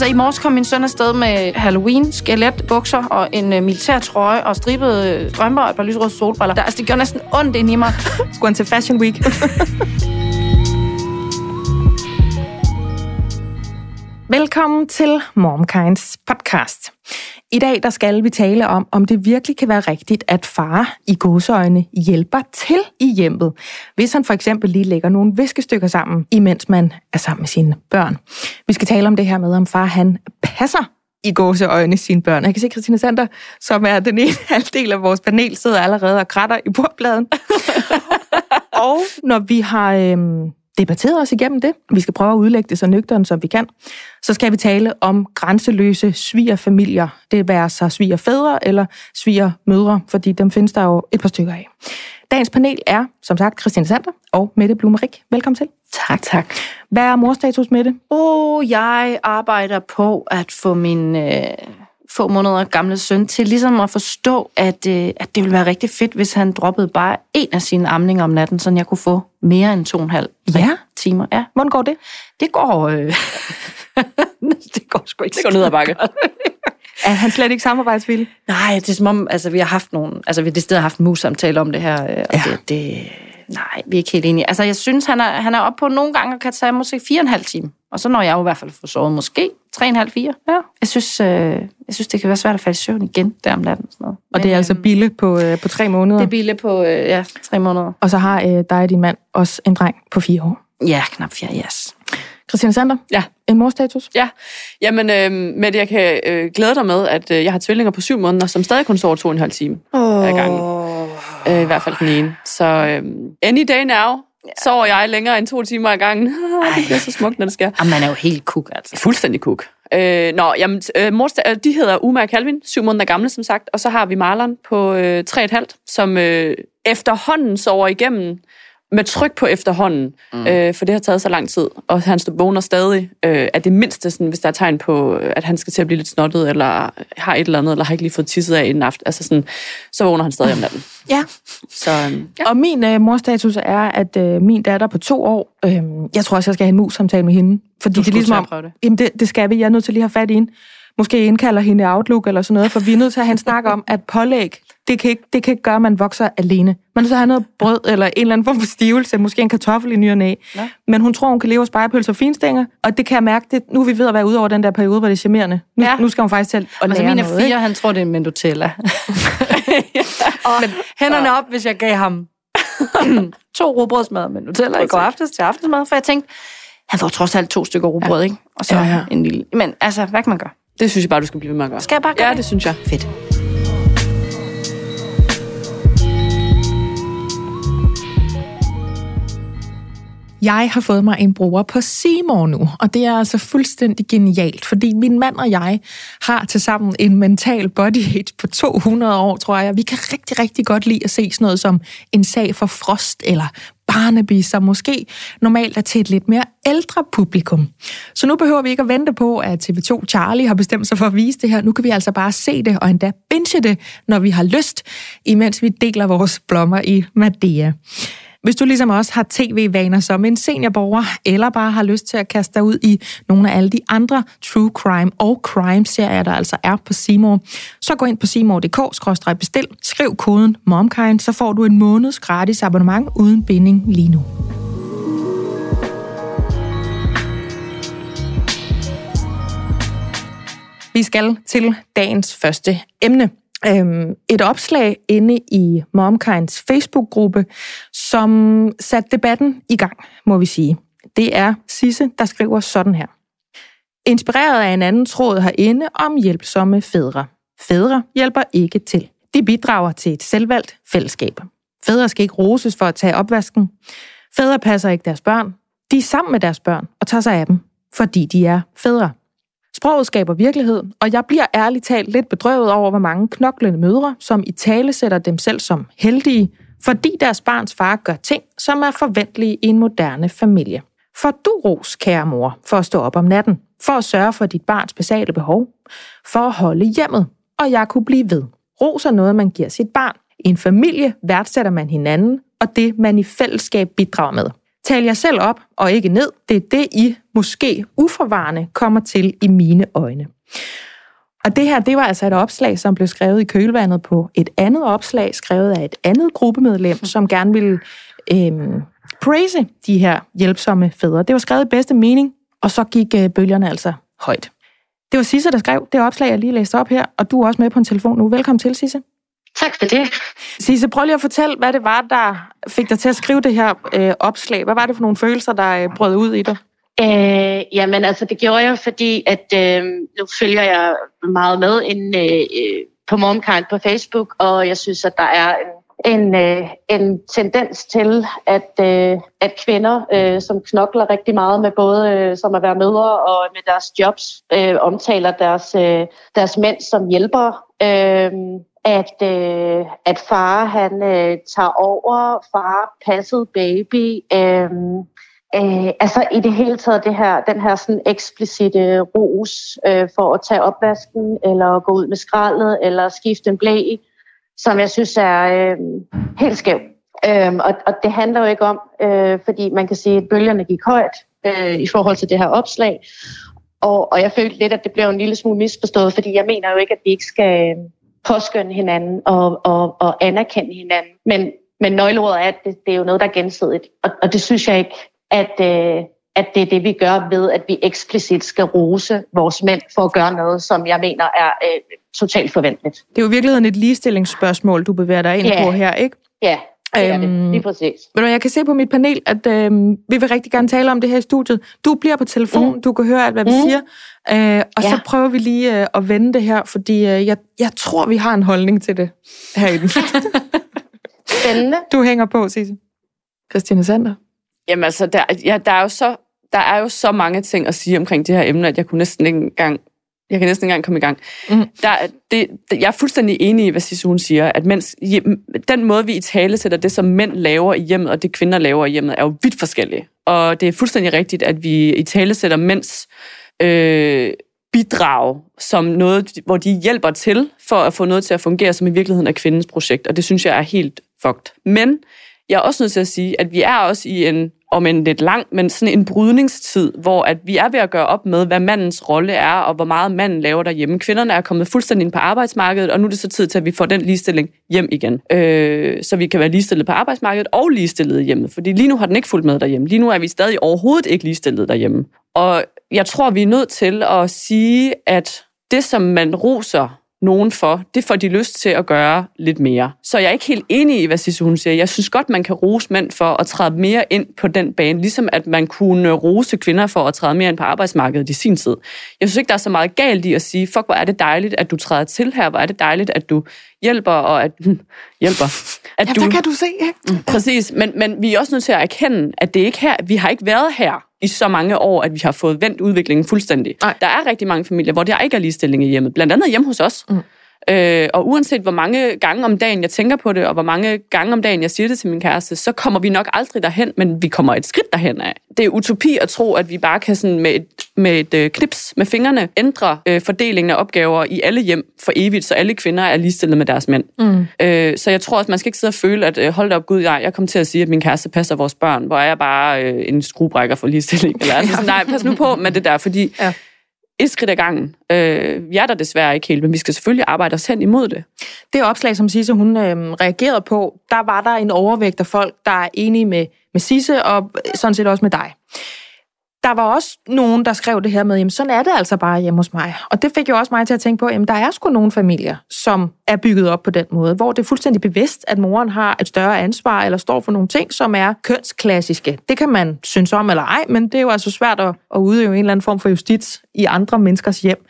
Altså i morges kom min søn afsted med Halloween, skelet, bukser og en uh, militær trøje og stribede uh, strømper og et par lysrøde solbriller. Der, altså det gjorde næsten ondt ind i mig. Skulle han til Fashion Week? Velkommen til Momkinds podcast. I dag der skal vi tale om, om det virkelig kan være rigtigt, at far i godseøjne hjælper til i hjemmet, hvis han for eksempel lige lægger nogle viskestykker sammen, imens man er sammen med sine børn. Vi skal tale om det her med, om far han passer i gåseøjne sine børn. Jeg kan se, Christina Sander, som er den ene halvdel af vores panel, sidder allerede og kratter i bordpladen. og når vi har øhm, debatteret os igennem det, vi skal prøve at udlægge det så nøgteren, som vi kan, så skal vi tale om grænseløse svigerfamilier. Det være sig svigerfædre eller svigermødre, fordi dem findes der jo et par stykker af. Dagens panel er, som sagt, Christine Sander og Mette Blumerik. Velkommen til. Tak, tak. Hvad er morstatus med det? Åh, oh, jeg arbejder på at få min øh, få måneder gamle søn til ligesom at forstå, at, øh, at det ville være rigtig fedt, hvis han droppede bare en af sine amninger om natten, så jeg kunne få mere end to og en halv Ja. timer. Ja, Hvordan går det? det går... Øh, det går sgu ikke Det går ned ad bakke. Er han slet ikke samarbejdsvillig? Nej, det er som om, altså vi har haft nogle, altså vi har decideret haft en mus-samtale om det her, øh, og ja. det, det, nej, vi er ikke helt enige. Altså jeg synes, han er, han er oppe på nogle gange og kan tage måske fire og en halv time. Og så når jeg jo i hvert fald får sovet måske tre og en halv, fire. Ja. Jeg synes, øh, jeg synes, det kan være svært at falde i søvn igen der om natten. og Sådan noget. Og det er altså øhm, Bille på, øh, på tre måneder. Det er Bille på, øh, ja, tre måneder. Og så har øh, dig og din mand også en dreng på fire år. Ja, knap fire, yes. Christina Sander, Ja. en morstatus? Ja, jamen øh, Mette, jeg kan øh, glæde dig med, at øh, jeg har tvillinger på syv måneder, som stadig kun sover to og en halv time Oh. ad gangen. Øh, I hvert fald den ene. Så øh, any day now, ja. sover jeg længere end to timer ad gangen. det bliver så smukt, når det sker. Jamen, man er jo helt kuk, altså. Fuldstændig kuk. Øh, nå, jamen, øh, mors, øh, de hedder Uma og Calvin, syv måneder gamle, som sagt. Og så har vi Marlon på øh, tre og et halvt, som øh, efterhånden sover igennem med tryk på efterhånden, mm. øh, for det har taget så lang tid, og han står vågner stadig, øh, at det mindste, sådan, hvis der er tegn på, øh, at han skal til at blive lidt snottet, eller har et eller andet, eller har ikke lige fået tisset af en aften, altså sådan, så vågner han stadig om natten. Ja. Så øh, Ja. Og min øh, morstatus er, at øh, min datter på to år, øh, jeg tror også, jeg skal have en mus-samtale med hende. Fordi Du det er ligesom om, prøve det. jamen det, det skal vi, jeg er nødt til lige at have fat i hende. Måske indkalder hende i Outlook eller sådan noget, for vi er nødt til at have en snak om, at pålæg, det kan ikke, det kan ikke gøre, at man vokser alene. Man at have noget brød eller en eller anden form for stivelse, måske en kartoffel i ny og næ. Ja. Men hun tror, hun kan leve af spejepølser og finstænger, og det kan jeg mærke, det, nu er vi ved at være ude over den der periode, hvor det er charmerende. Nu, Ja. nu skal hun faktisk til at lære Altså, mine noget. fire, han tror, det er en Nutella. og hænderne op, hvis jeg gav ham to rugbrødsmad med Nutella i går aftes til aftensmad, for jeg tænkte, han får trods alt to stykker rugbrød, ikke? Og så Ja, ja. en lille... Men altså, hvad kan man gøre? det synes jeg bare, du skal blive ved med at gøre. Skal jeg bare gøre Ja, det synes jeg. Fedt. Jeg har fået mig en bruger på Seymour nu, og det er altså fuldstændig genialt, fordi min mand og jeg har tilsammen en mental body age på 200 år, tror jeg. Vi kan rigtig, rigtig godt lide at se sådan noget som en sag for Frost eller Barnaby, som måske normalt er til et lidt mere ældre publikum. Så nu behøver vi ikke at vente på, at TV2 Charlie har bestemt sig for at vise det her. Nu kan vi altså bare se det og endda binge det, når vi har lyst, imens vi deler vores blommer i Madea. Hvis du ligesom også har tv-vaner som en seniorborger, eller bare har lyst til at kaste dig ud i nogle af alle de andre true crime og crime-serier, der altså er på Seymour, så gå ind på seymour.dk-bestil, skriv koden MOMKIND, så får du en måneds gratis abonnement uden binding lige nu. Vi skal til dagens første emne. Øhm, et opslag inde i Momkinds Facebook-gruppe, som satte debatten i gang, må vi sige. Det er Sisse, der skriver sådan her. Inspireret af en anden tråd herinde om hjælpsomme fædre. Fædre hjælper ikke til. De bidrager til et selvvalgt fællesskab. Fædre skal ikke roses for at tage opvasken. Fædre passer ikke deres børn. De er sammen med deres børn og tager sig af dem, fordi de er fædre. Sproget skaber virkelighed, og jeg bliver ærligt talt lidt bedrøvet over, hvor mange knoklende mødre, som i tale sætter dem selv som heldige, fordi deres barns far gør ting, som er forventelige i en moderne familie. For du ros, kære mor, for at stå op om natten, for at sørge for dit barns basale behov, for at holde hjemmet, og jeg kunne blive ved. Ros er noget, man giver sit barn. I en familie værdsætter man hinanden, og det man i fællesskab bidrager med tal jer selv op og ikke ned. Det er det, I måske uforvarende kommer til i mine øjne. Og det her, det var altså et opslag, som blev skrevet i kølvandet på et andet opslag, skrevet af et andet gruppemedlem, som gerne ville øhm, praise de her hjælpsomme fædre. Det var skrevet i bedste mening, og så gik øh, bølgerne altså højt. Det var Sisse, der skrev det opslag, jeg lige læste op her, og du er også med på en telefon nu. Velkommen til, Sisse. Tak for det. Sisse, prøv lige at fortælle, hvad det var, der fik dig til at skrive det her øh, opslag. Hvad var det for nogle følelser, der øh, brød ud i dig? Øh, jamen altså, det gjorde jeg, fordi at øh, nu følger jeg meget med ind, øh, på Momkind på Facebook, og jeg synes, at der er en, en, øh, en tendens til, at, øh, at kvinder, øh, som knokler rigtig meget med både øh, som at være mødre og med deres jobs, øh, omtaler deres, øh, deres mænd som hjælpere. Øh, at, øh, at far han øh, tager over, far passede baby. Øh, øh, altså i det hele taget det her, den her sådan eksplicite ros øh, for at tage opvasken, eller gå ud med skraldet, eller skifte en blæ, som jeg synes er øh, helt skæv. Øh, og, og det handler jo ikke om, øh, fordi man kan sige, at bølgerne gik højt øh, i forhold til det her opslag. Og, og jeg følte lidt, at det blev en lille smule misforstået, fordi jeg mener jo ikke, at vi ikke skal påskynde hinanden og, og, og anerkende hinanden. Men, men nøgleordet er, at det, det er jo noget, der er gensidigt. Og, og det synes jeg ikke, at, øh, at det er det, vi gør ved, at vi eksplicit skal rose vores mænd for at gøre noget, som jeg mener er øh, totalt forventeligt. Det er jo i virkeligheden et ligestillingsspørgsmål, du bevæger dig ind Ja. på her, ikke? Ja, det er Øhm, det. Lige præcis. Jeg kan se på mit panel, at øh, vi vil rigtig gerne tale om det her i studiet. Du bliver på telefon, mm. du kan høre alt, hvad vi Mm. siger. Øh, og Ja. så prøver vi lige øh, at vende det her, fordi øh, jeg, jeg tror, vi har en holdning til det herinde. Spændende. du hænger på, Sisse. Christine Sander. Jamen altså, der, ja, der, er jo så, der er jo så mange ting at sige omkring det her emne, at jeg kunne næsten ikke engang jeg kan næsten ikke engang komme i gang. Mm. Der, er- det, det, jeg er fuldstændig enig i, hvad Sisse hun siger, at mens, hjem- den måde, vi i tale sætter det, som mænd laver i hjemmet, og det kvinder laver i hjemmet, er jo vidt forskellige. Og det er fuldstændig rigtigt, at vi i tale sætter mænds øh, bidrag som noget, hvor de hjælper til for at få noget til at fungere, som i virkeligheden er kvindens projekt. Og det synes jeg er helt fucked. Men jeg er også nødt til at sige, at vi er også i en, om en lidt lang, men sådan en brydningstid, hvor at vi er ved at gøre op med, hvad mandens rolle er, og hvor meget manden laver derhjemme. Kvinderne er kommet fuldstændig ind på arbejdsmarkedet, og nu er det så tid til, at vi får den ligestilling hjem igen. Øh, så vi kan være ligestillet på arbejdsmarkedet og ligestillet hjemme. Fordi lige nu har den ikke fulgt med derhjemme. Lige nu er vi stadig overhovedet ikke ligestillet derhjemme. Og jeg tror, vi er nødt til at sige, at det, som man roser nogen for, det får de lyst til at gøre lidt mere. Så jeg er ikke helt enig i, hvad Sisse hun siger. Jeg synes godt, man kan rose mænd for at træde mere ind på den bane, ligesom at man kunne rose kvinder for at træde mere ind på arbejdsmarkedet i sin tid. Jeg synes ikke, der er så meget galt i at sige, fuck, hvor er det dejligt, at du træder til her, hvor er det dejligt, at du hjælper, og at hjælper. At Ja, der kan du se, ikke? Præcis, men, men vi er også nødt til at erkende, at det ikke her, vi har ikke været her i så mange år, at vi har fået vendt udviklingen fuldstændig. Nej. Der er rigtig mange familier, hvor der ikke er ligestilling i hjemmet. Blandt andet hjemme hos os. Mm. Øh, og uanset hvor mange gange om dagen jeg tænker på det, og hvor mange gange om dagen jeg siger det til min kæreste, så kommer vi nok aldrig derhen, men vi kommer et skridt derhen af. Det er utopi at tro, at vi bare kan sådan med et, med et øh, knips med fingrene ændre øh, fordelingen af opgaver i alle hjem for evigt, så alle kvinder er ligestillet med deres mænd. Mm. Øh, så jeg tror også, man skal ikke sidde og føle, at øh, hold da op, gud, jeg, jeg kom til at sige, at min kæreste passer vores børn, hvor er jeg bare øh, en skruebrækker for ligestilling. Eller, altså, sådan, nej, pas nu på med det der, fordi Ja et skridt ad gangen. Øh, vi er der desværre ikke helt, men vi skal selvfølgelig arbejde os hen imod det. Det opslag, som Sisse hun øh, reagerede på, der var der en overvægt af folk, der er enige med, med Sisse og sådan set også med dig. Der var også nogen, der skrev det her med, jamen sådan er det altså bare hjemme hos mig. Og det fik jo også mig til at tænke på, jamen der er sgu nogle familier, som er bygget op på den måde, hvor det er fuldstændig bevidst, at moren har et større ansvar, eller står for nogle ting, som er kønsklassiske. Det kan man synes om eller ej, men det er jo altså svært at, at udøve en eller anden form for justits i andre menneskers hjem.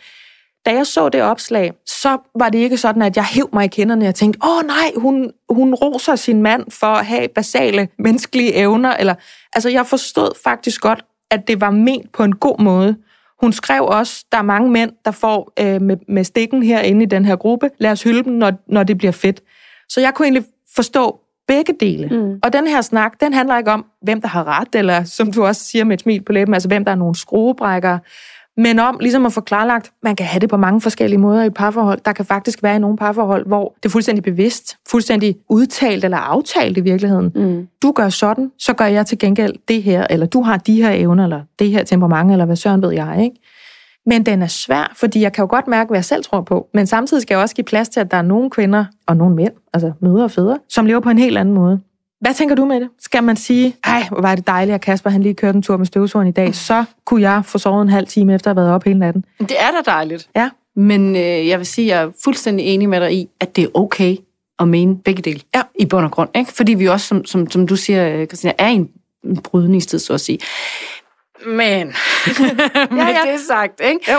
Da jeg så det opslag, så var det ikke sådan, at jeg hæv mig i kinderne og tænkte, åh nej, hun, hun roser sin mand for at have basale menneskelige evner. Eller, altså, jeg forstod faktisk godt, at det var ment på en god måde. Hun skrev også, der er mange mænd, der får øh, med, med stikken herinde i den her gruppe. Lad os hylde dem, når, når det bliver fedt. Så jeg kunne egentlig forstå begge dele. Mm. Og den her snak, den handler ikke om, hvem der har ret, eller som du også siger med et smil på læben, altså hvem der er nogle skruebrækkere. Men om ligesom at få klarlagt, man kan have det på mange forskellige måder i et parforhold. Der kan faktisk være i nogle parforhold, hvor det er fuldstændig bevidst, fuldstændig udtalt eller aftalt i virkeligheden. Mm. Du gør sådan, så gør jeg til gengæld det her, eller du har de her evner, eller det her temperament, eller hvad søren ved jeg, ikke? Men den er svær, fordi jeg kan jo godt mærke, hvad jeg selv tror på. Men samtidig skal jeg også give plads til, at der er nogle kvinder, og nogle mænd, altså mødre og fædre, som lever på en helt anden måde. Hvad tænker du med det? Skal man sige, ej, hvor var det dejligt, at Kasper han lige kørte en tur med støvsugeren i dag, så kunne jeg få sovet en halv time efter at have været op hele natten. Det er da dejligt. Ja. Men øh, jeg vil sige, at jeg er fuldstændig enig med dig i, at det er okay at mene begge dele. Ja. I bund og grund. Ikke? Fordi vi også, som, som, som du siger, øh, Christina, er i en, en brydningstid, så at sige. Men, med Ja, ja. det sagt, ikke? Jo.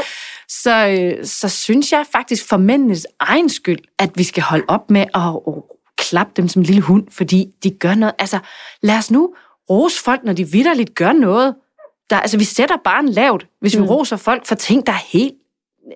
Så, øh, så synes jeg faktisk for mændenes egen skyld, at vi skal holde op med at klappe dem som en lille hund, fordi de gør noget. Altså, lad os nu rose folk, når de vidderligt gør noget. Der, altså, vi sætter barn lavt, hvis vi Mm. roser folk for ting, der er helt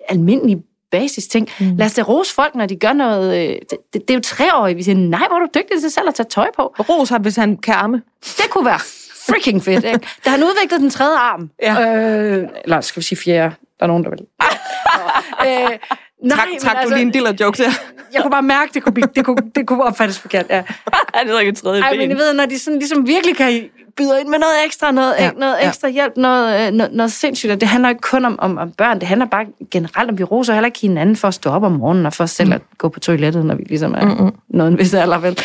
almindelige basis ting. Mm. Lad os da rose folk, når de gør noget. øh, Det, det, det er jo treårige. Vi siger, nej, hvor er du dygtig til selv at tage tøj på. Ros ham, hvis han kan arme. Det kunne være freaking fedt, ikke? Da han udviklede den tredje arm. Ja. Øh, eller skal vi sige fjerde? Der er nogen, der vil. øh, nej, Trak, men trak du altså, lige en diller joke der? Jeg kunne bare mærke, det kunne, blive, det kunne, det kunne opfattes forkert. Ja. Han er ikke et tredje Ej, ben. men jeg ved, når de sådan, ligesom virkelig kan byde ind med noget ekstra, noget, Ja, noget ja. ekstra hjælp, noget, øh, noget, noget sindssygt. Og det handler ikke kun om, om, om børn, det handler bare generelt om, vi roser heller ikke hinanden for at stå op om morgenen, og for selv at gå på toilettet, når vi ligesom er Mm-mm. noget en vis alder, vel?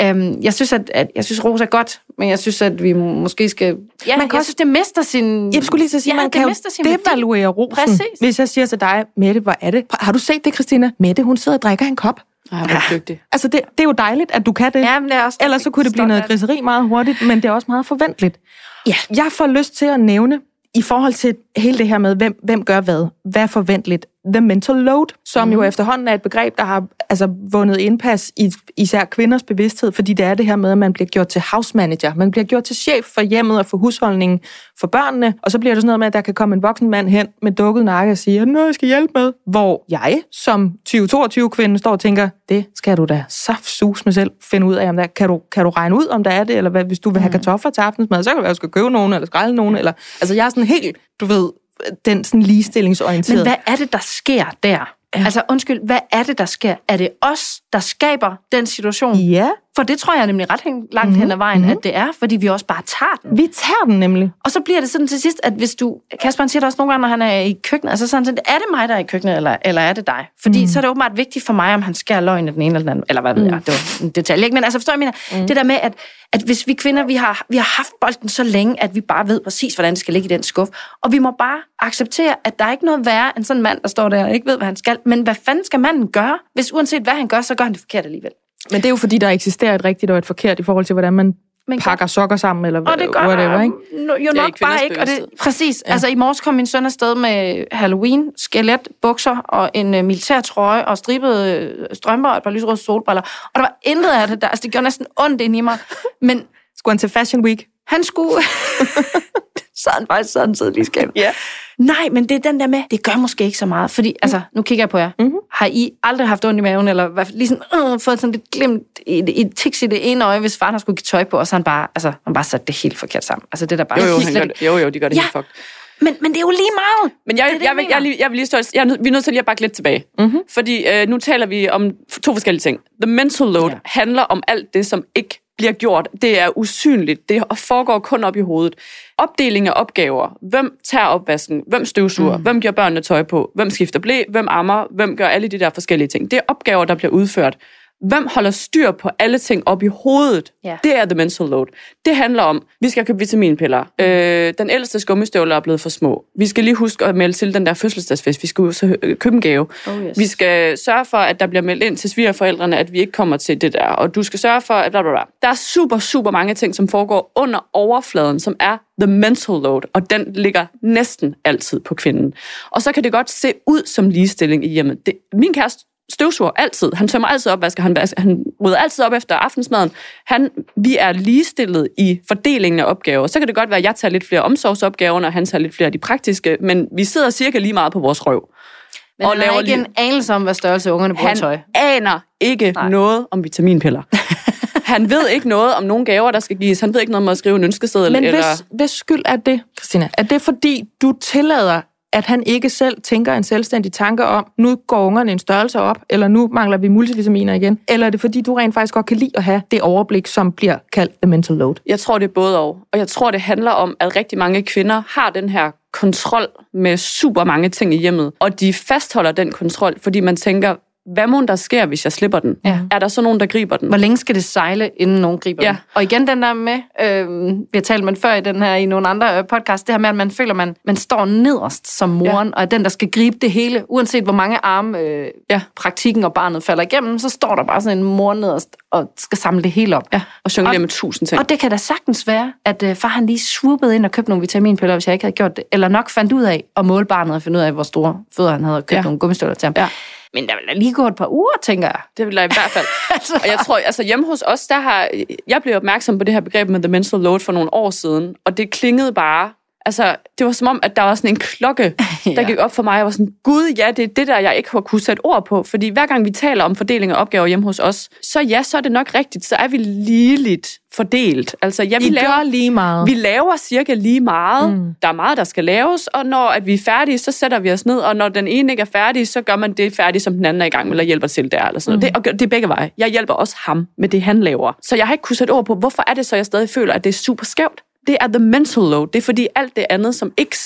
Øhm, jeg synes, at, at jeg synes, ros er godt, men jeg synes, at vi måske skal... Ja, Man kan jeg også- synes, det mister sin... Jeg skulle lige så sige, Ja, man det kan jo sin værdi. devaluere rosen. Præcis. Hvis jeg siger til dig, Mette, hvor er det? Har du set det, Christina? Mette, hun sidder og drikker en kop. Ej, hvor er dygtig. Altså, det, det er jo dejligt, at du kan det. Ja, men det er også Ellers så kunne det blive noget griseri meget hurtigt, men det er også meget forventeligt. Ja. Jeg får lyst til at nævne, i forhold til hele det her med, hvem, hvem gør hvad, hvad er forventeligt, the mental load, som mm. jo efterhånden er et begreb, der har altså, vundet indpas i især kvinders bevidsthed, fordi det er det her med, at man bliver gjort til house manager, man bliver gjort til chef for hjemmet og for husholdningen for børnene, og så bliver det sådan noget med, at der kan komme en voksen mand hen med dukket nakke og sige, er der noget, jeg skal hjælpe med? Hvor jeg som 20-22-kvinde står og tænker, det skal du da saft sus med selv finde ud af, om der, kan, du, kan du regne ud, om der er det, eller hvad, hvis du vil have kartofler til aftensmad, så kan det være, at du skal købe nogen, eller skrælle nogen, eller, altså jeg er sådan helt, du ved, den sådan ligestillingsorienterede. Men hvad er det, der sker der? Ja. Altså, undskyld, hvad er det, der sker? Er det os, der skaber den situation? Ja, For det tror jeg nemlig ret hen- langt Mhm, mm-hmm. hen ad vejen, mhm. mm-hmm. at det er, fordi vi også bare tager den. vi tager den nemlig. Og så bliver det sådan til sidst, at hvis du... Kasper siger det også nogle gange, når han er i køkkenet, altså sådan, sådan, er det mig, der er i køkkenet, eller, eller er det dig? Fordi mm. så er det åbenbart vigtigt for mig, om han skærer løgn af den ene eller den anden, eller hvad ved Mm. jeg, det var en detalje, ikke? Men altså, forstår jeg mener? Mm. Det der med, at, at hvis vi kvinder, vi har, vi har haft bolden så længe, at vi bare ved præcis, hvordan det skal ligge i den skuff, og vi må bare acceptere, at der er ikke noget værre end sådan en mand, der står der og ikke ved, hvad han skal. Men hvad fanden skal manden gøre, hvis uanset hvad han gør, så gør han det forkert alligevel? Men det er jo fordi, der eksisterer et rigtigt og et forkert i forhold til, hvordan man Men pakker sokker sammen, eller Og det gør whatever, ikke? No, jo nok bare ikke. Og det, præcis. Ja. Altså i morges kom min søn afsted med Halloween, skelet, bukser og en uh, militær trøje og stribede øh, strømper og et par lysrøde solbriller. Og der var intet af det der. Altså det gjorde næsten ondt ind i mig. Men Skulle han til Fashion Week? han skulle... så han faktisk sådan siddet lige i skabet. Ja. Nej, men det er den der med, det gør måske ikke så meget. Fordi, altså, nu kigger jeg på jer. Mhm. Har I aldrig haft ondt i maven, eller lige sådan, øh, fået sådan lidt glimt i, i et tiks i det ene øje, hvis faren har skulle give tøj på, og så han bare, altså, han bare sat det helt forkert sammen. Altså, det er da bare Jo, jo, han gør det. jo, jo, de gør det Ja. helt fucked. Men, men det er jo lige meget. Men jeg, Det det, jeg, jeg vil, jeg, jeg, jeg vil lige stå, jeg vi er nødt til lige at bakke lidt tilbage. Mhm. Fordi øh, nu taler vi om to forskellige ting. The mental load ja. handler om alt det, som ikke bliver gjort. Det er usynligt. Det foregår kun op i hovedet. Opdeling af opgaver. Hvem tager opvasken? Hvem støvsuger? Mm. Hvem giver børnene tøj på? Hvem skifter blæ? Hvem ammer? Hvem gør alle de der forskellige ting? Det er opgaver, der bliver udført. Hvem holder styr på alle ting op i hovedet? Ja. Det er the mental load. Det handler om, vi skal købe vitaminpiller. Øh, den ældste gummistøvler er blevet for små. Vi skal lige huske at melde til den der fødselsdagsfest. Vi skal øh, købe en gave. Oh, yes. Vi skal sørge for, at der bliver meldt ind til svigerforældrene, at vi ikke kommer til det der. Og du skal sørge for, at bla bla bla. Der er super, super mange ting, som foregår under overfladen, som er the mental load, og den ligger næsten altid på kvinden. Og så kan det godt se ud som ligestilling i hjemmet. Det, min kæreste støvsuger altid. Han tømmer altid op, vasker, han, han rydder altid op efter aftensmaden. Han, vi er ligestillet i fordelingen af opgaver. Så kan det godt være, at jeg tager lidt flere omsorgsopgaver, og han tager lidt flere af de praktiske, men vi sidder cirka lige meget på vores røv. Men og han laver ikke lige- en anelse om, hvad størrelse ungerne bruger Han tøj. aner ikke Nej. Noget om vitaminpiller. han ved ikke noget om nogle gaver, der skal gives. Han ved ikke noget om at skrive en ønskeseddel. Men eller... hvis, hvis skyld er det, Christina? Er det fordi, du tillader, at han ikke selv tænker en selvstændig tanke om, nu går ungerne en størrelse op, eller nu mangler vi multivitaminer igen? Eller er det fordi, du rent faktisk godt kan lide at have det overblik, som bliver kaldt the mental load? Jeg tror, det er både og. Og jeg tror, det handler om, at rigtig mange kvinder har den her kontrol med super mange ting i hjemmet. Og de fastholder den kontrol, fordi man tænker, hvad må der sker, hvis jeg slipper den? Ja. Er der så nogen, der griber den? Hvor længe skal det sejle, inden nogen griber Ja. den? Og igen den der med, øh, vi har talt med før i, den her, i nogle andre øh, podcast, det her med, at man føler, man, man står nederst som moren, ja. og er den, der skal gribe det hele. Uanset hvor mange arme øh, Ja. praktikken og barnet falder igennem, så står der bare sådan en mor nederst og skal samle det hele op. Ja, og jonglere med tusind ting. Og det kan da sagtens være, at øh, far han lige swoopede ind og købte nogle vitaminpiller, hvis jeg ikke havde gjort det. Eller nok fandt ud af at måle barnet og finde ud af, hvor store fødder han havde og købt ja. nogle gummistøvler til ham. Ja. Men der vil da lige gå et par uger, tænker jeg. Det vil jeg i hvert fald. og jeg tror, altså hjemme hos os, der har, jeg blev opmærksom på det her begreb med the mental load for nogle år siden, og det klingede bare, altså det var som om, at der var sådan en klokke, der Ja. gik op for mig, jeg var sådan, gud ja, det er det der, jeg ikke har kunne sætte ord på, fordi hver gang vi taler om fordeling af opgaver hjemme hos os, så ja, så er det nok rigtigt, så er vi ligeligt fordelt. Altså ja, vi I laver, lige meget. vi laver cirka lige meget. Mm. Der er meget, der skal laves, og når at vi er færdige, så sætter vi os ned, og når den ene ikke er færdig, så gør man det færdigt, som den anden er i gang med, eller hjælper til der. Eller sådan noget. Det, og det er begge veje. Jeg hjælper også ham med det, han laver. Så jeg har ikke kunnet sætte ord på, hvorfor er det så, jeg stadig føler, at det er super skævt. Det er the mental load. Det er fordi alt det andet, som ikke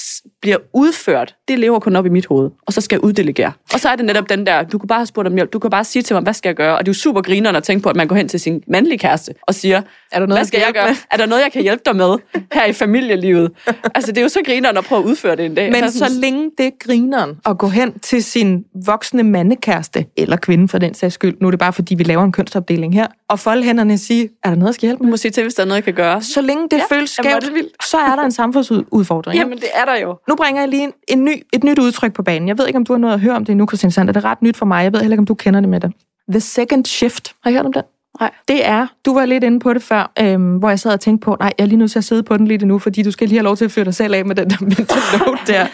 bliver udført, det lever kun op i mit hoved. Og så skal jeg uddelegere. Og så er det netop den der, du kan bare have spurgt om hjælp. Du kan bare sige til mig, hvad skal jeg gøre? Og det er jo super griner at tænke på, at man går hen til sin mandlige kæreste og siger, Er der noget, hvad jeg skal kan jeg hjælpe gøre? med? Er der noget, jeg kan hjælpe dig med her i familielivet? Altså, det er jo så grineren at prøve at udføre det en dag. Men Altså, så længe det er grineren at gå hen til sin voksne mandekæreste, eller kvinde for den sags skyld, nu er det bare fordi, vi laver en kønsopdeling her, og folde hænderne og sige, er der noget, jeg skal hjælpe Du med? må sige til, hvis der er noget, jeg kan gøre. Så længe det Ja, føles skævt, så er der en samfundsudfordring. Jamen, det er der jo. Nu bringer jeg lige en, en ny, et nyt udtryk på banen. Jeg ved ikke, om du har noget at høre om det endnu, Christian Sander. Det er ret nyt for mig. Jeg ved heller ikke, om du kender det med det. The Second Shift. Har I hørt om det? Nej. Det er, du var lidt inde på det før, øhm, hvor jeg sad og tænkte på, nej, jeg er lige nødt til at sidde på den lidt nu, fordi du skal lige have lov til at fyre dig selv af med den der mental load der.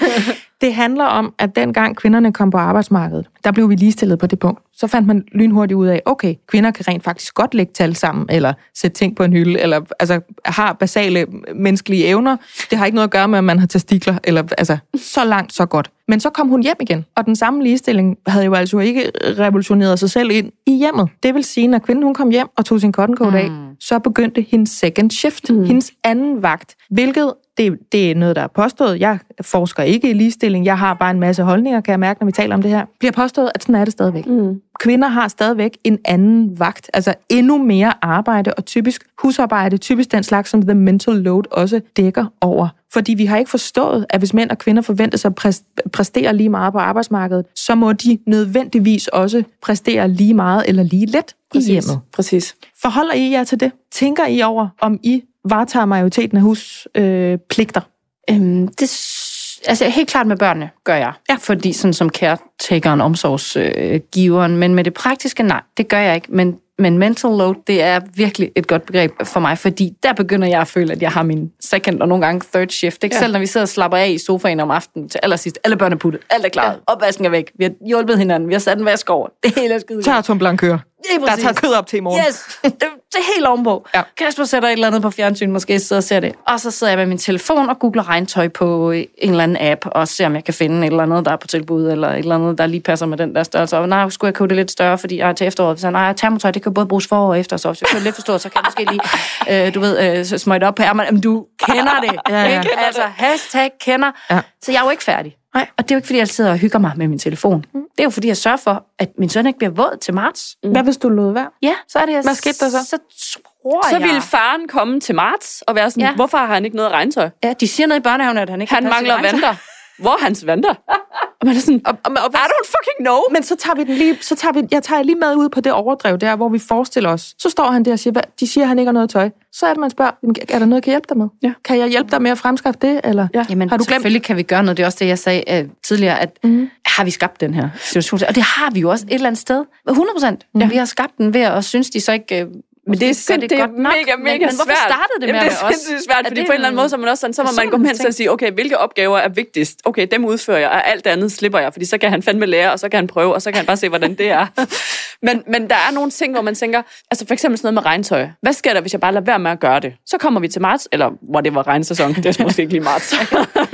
Det handler om, at dengang kvinderne kom på arbejdsmarkedet, der blev vi ligestillet på det punkt. Så fandt man lynhurtigt ud af, okay, kvinder kan rent faktisk godt lægge tal sammen, eller sætte ting på en hylde, eller altså, har basale menneskelige evner. Det har ikke noget at gøre med, at man har testikler, eller altså, så langt, så godt. Men så kom hun hjem igen, og den samme ligestilling havde jo altså ikke revolutioneret sig selv ind i hjemmet. Det vil sige, når kvinden hun kom hjem og tog sin cotton coat af, mm så begyndte hendes second shift, mm. hendes anden vagt, hvilket det, det er noget, der er påstået. Jeg forsker ikke i ligestilling. Jeg har bare en masse holdninger, kan jeg mærke, når vi taler om det her. Bliver påstået, at sådan er det stadigvæk. Mm. Kvinder har stadigvæk en anden vagt, altså endnu mere arbejde og typisk husarbejde, typisk den slags, som the mental load også dækker over. Fordi vi har ikke forstået, at hvis mænd og kvinder forventes at præs- præstere lige meget på arbejdsmarkedet, så må de nødvendigvis også præstere lige meget eller lige lidt i hjemmet. Præcis. Forholder I jer til det? Tænker I over, om I varetager majoriteten af huspligter? Øh? Øhm, det, altså helt klart med børnene gør jeg. Ja. Fordi sådan som caretakeren, omsorgsgiveren, men med det praktiske, nej, det gør jeg ikke. Men, men mental load, det er virkelig et godt begreb for mig, fordi der begynder jeg at føle, at jeg har min second og nogle gange third shift. Ikke? Ja. Selv når vi sidder og slapper af i sofaen om aftenen til allersidst, alle børn er puttet, alt er klar, ja. opvasken er væk, vi har hjulpet hinanden, vi har sat en vask over, det hele er skide. Tør Tom Blanc kører. Der tager kød op til i morgen. Yes, det, det er helt ovenpå. Ja. Kasper sætter et eller andet på fjernsyn, måske sidder og ser det. Og så sidder jeg med min telefon og googler regntøj på en eller anden app, og ser, om jeg kan finde et eller andet, der er på tilbud, eller et eller andet, der lige passer med den der størrelse. Og nej, skulle jeg købe det lidt større, fordi jeg til efteråret. Så nej, termotøj, det kan både bruges for og efter, så hvis jeg køber lidt for stort, så kan jeg måske lige, øh, du ved, øh, smøjte op på ærmerne. Jamen, du kender det. Ja, ja. Ikke? Altså, hashtag kender. Ja. Så jeg er jo ikke færdig. Nej. Og det er jo ikke, fordi jeg sidder og hygger mig med min telefon. Det er jo, fordi jeg sørger for, at min søn ikke bliver våd til marts. Hvad hvis du lod være? Ja, så er det, jeg... Hvad skete der så? Så tror Så jeg... ville faren komme til marts og være sådan, ja. Hvorfor har han ikke noget regntøj? Ja, de siger noget i børnehaven, at han ikke Han mangler vanter. Hvor er hans vanter? Og man er sådan, Og, og, og, I don't fucking know. Men så tager vi den lige, så tager vi, jeg tager lige med ud på det overdrev der, hvor vi forestiller os. Så står han der og siger, hvad, de siger, at han ikke har noget tøj. Så er det, man spørger, "Jamen, er der noget, jeg kan hjælpe dig med? Ja. Kan jeg hjælpe dig med at fremskaffe det? Eller Ja. Jamen, har du glemt? selvfølgelig kan vi gøre noget. Det er også det, jeg sagde uh, tidligere, at mm. har vi skabt den her situation? Og det har vi jo også et eller andet sted. 100 procent. Ja. Vi har skabt den ved at synes, de så ikke... Uh, Men det er, sind, det, det er mega, mega men, men hvorfor svært. startede det med Jamen, det er sindssygt svært, fordi det på en eller anden en måde, så, man også sådan, så må man gå hen at sige, okay, hvilke opgaver er vigtigst? Okay, dem udfører jeg, og alt det andet slipper jeg, fordi så kan han fandme lære, og så kan han prøve, og så kan han bare se, hvordan det er. Men, men der er nogle ting, hvor man tænker, altså for eksempel sådan noget med regntøj. Hvad sker der, hvis jeg bare lader være med at gøre det? Så kommer vi til marts, eller hvor det var regnsæson, det er måske ikke lige marts.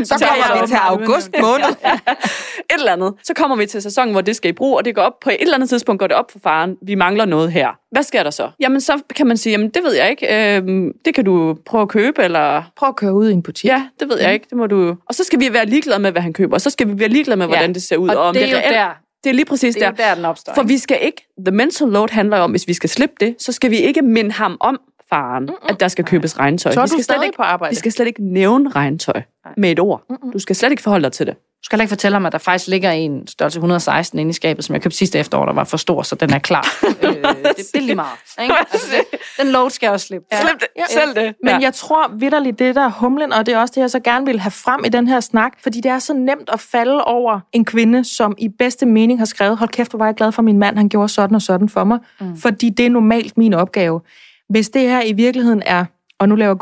Så kommer vi til august måned. et eller andet. Så kommer vi til sæsonen, hvor det skal i brug, og det går op på et eller andet tidspunkt går det op for faren. Vi mangler noget her. Hvad sker der så? Jamen, så kan man sige, jamen, det ved jeg ikke. Øhm, det kan du prøve at købe, eller... Prøv at køre ud i en butik. Ja, det ved jeg ikke. Det må du... Og så skal vi være ligeglade med, hvad han køber, og så skal vi være ligeglade med, hvordan det ser ud. Og, og om det er jo reelt- der, Det er lige præcis det er der. der, den opstår. For vi skal ikke... The mental load handler om, hvis vi skal slippe det, så skal vi ikke minde ham om faren, mm at der skal købes regntøj. Så er vi du skal slet stadig ikke, på arbejde. vi skal slet ikke nævne regntøj med et ord. Du skal slet ikke forholde dig til det. Du skal heller ikke fortælle ham, at der faktisk ligger en størrelse 116 inde i skabet, som jeg købte sidste efterår, der var for stor, så den er klar. det, det er lige meget. Ikke? Altså, det, den load skal jeg også slippe. Ja. Slip det. Ja. Selv det. Men ja. jeg tror vidderligt, det der er humlen, og det er også det, jeg så gerne vil have frem i den her snak, fordi det er så nemt at falde over en kvinde, som i bedste mening har skrevet, hold kæft, hvor var jeg glad for min mand, han gjorde sådan og sådan for mig, mm. fordi det er normalt min opgave. Hvis det her i virkeligheden er, og nu laver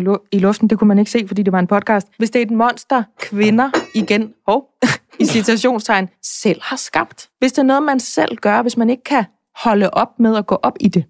lu- i luften, det kunne man ikke se, fordi det var en podcast, hvis det er et monster, kvinder igen, hov, i citationstegn, selv har skabt. Hvis det er noget, man selv gør, hvis man ikke kan holde op med at gå op i det.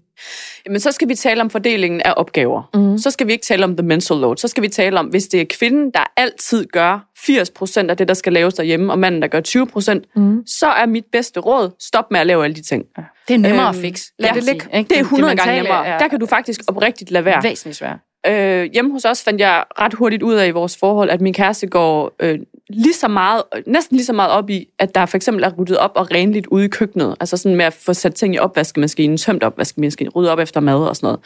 Jamen, så skal vi tale om fordelingen af opgaver. Mm. Så skal vi ikke tale om the mental load. Så skal vi tale om, hvis det er kvinden, der altid gør 80% af det, der skal laves derhjemme, og manden, der gør 20%, mm. så er mit bedste råd, stop med at lave alle de ting. Det er nemmere Øhm, at fikse. ja, det, ligge. Ikke? Det er 100 gange mentale nemmere. er Der kan du faktisk oprigtigt lade være. væsentligt svært. Øh, hjemme hos os fandt jeg ret hurtigt ud af i vores forhold, at min kæreste går øh, lige så meget, næsten lige så meget op i, at der for eksempel er ryddet op og renligt ude i køkkenet. Altså sådan med at få sat ting i opvaskemaskinen, tømt opvaskemaskinen, ryddet op efter mad og sådan noget.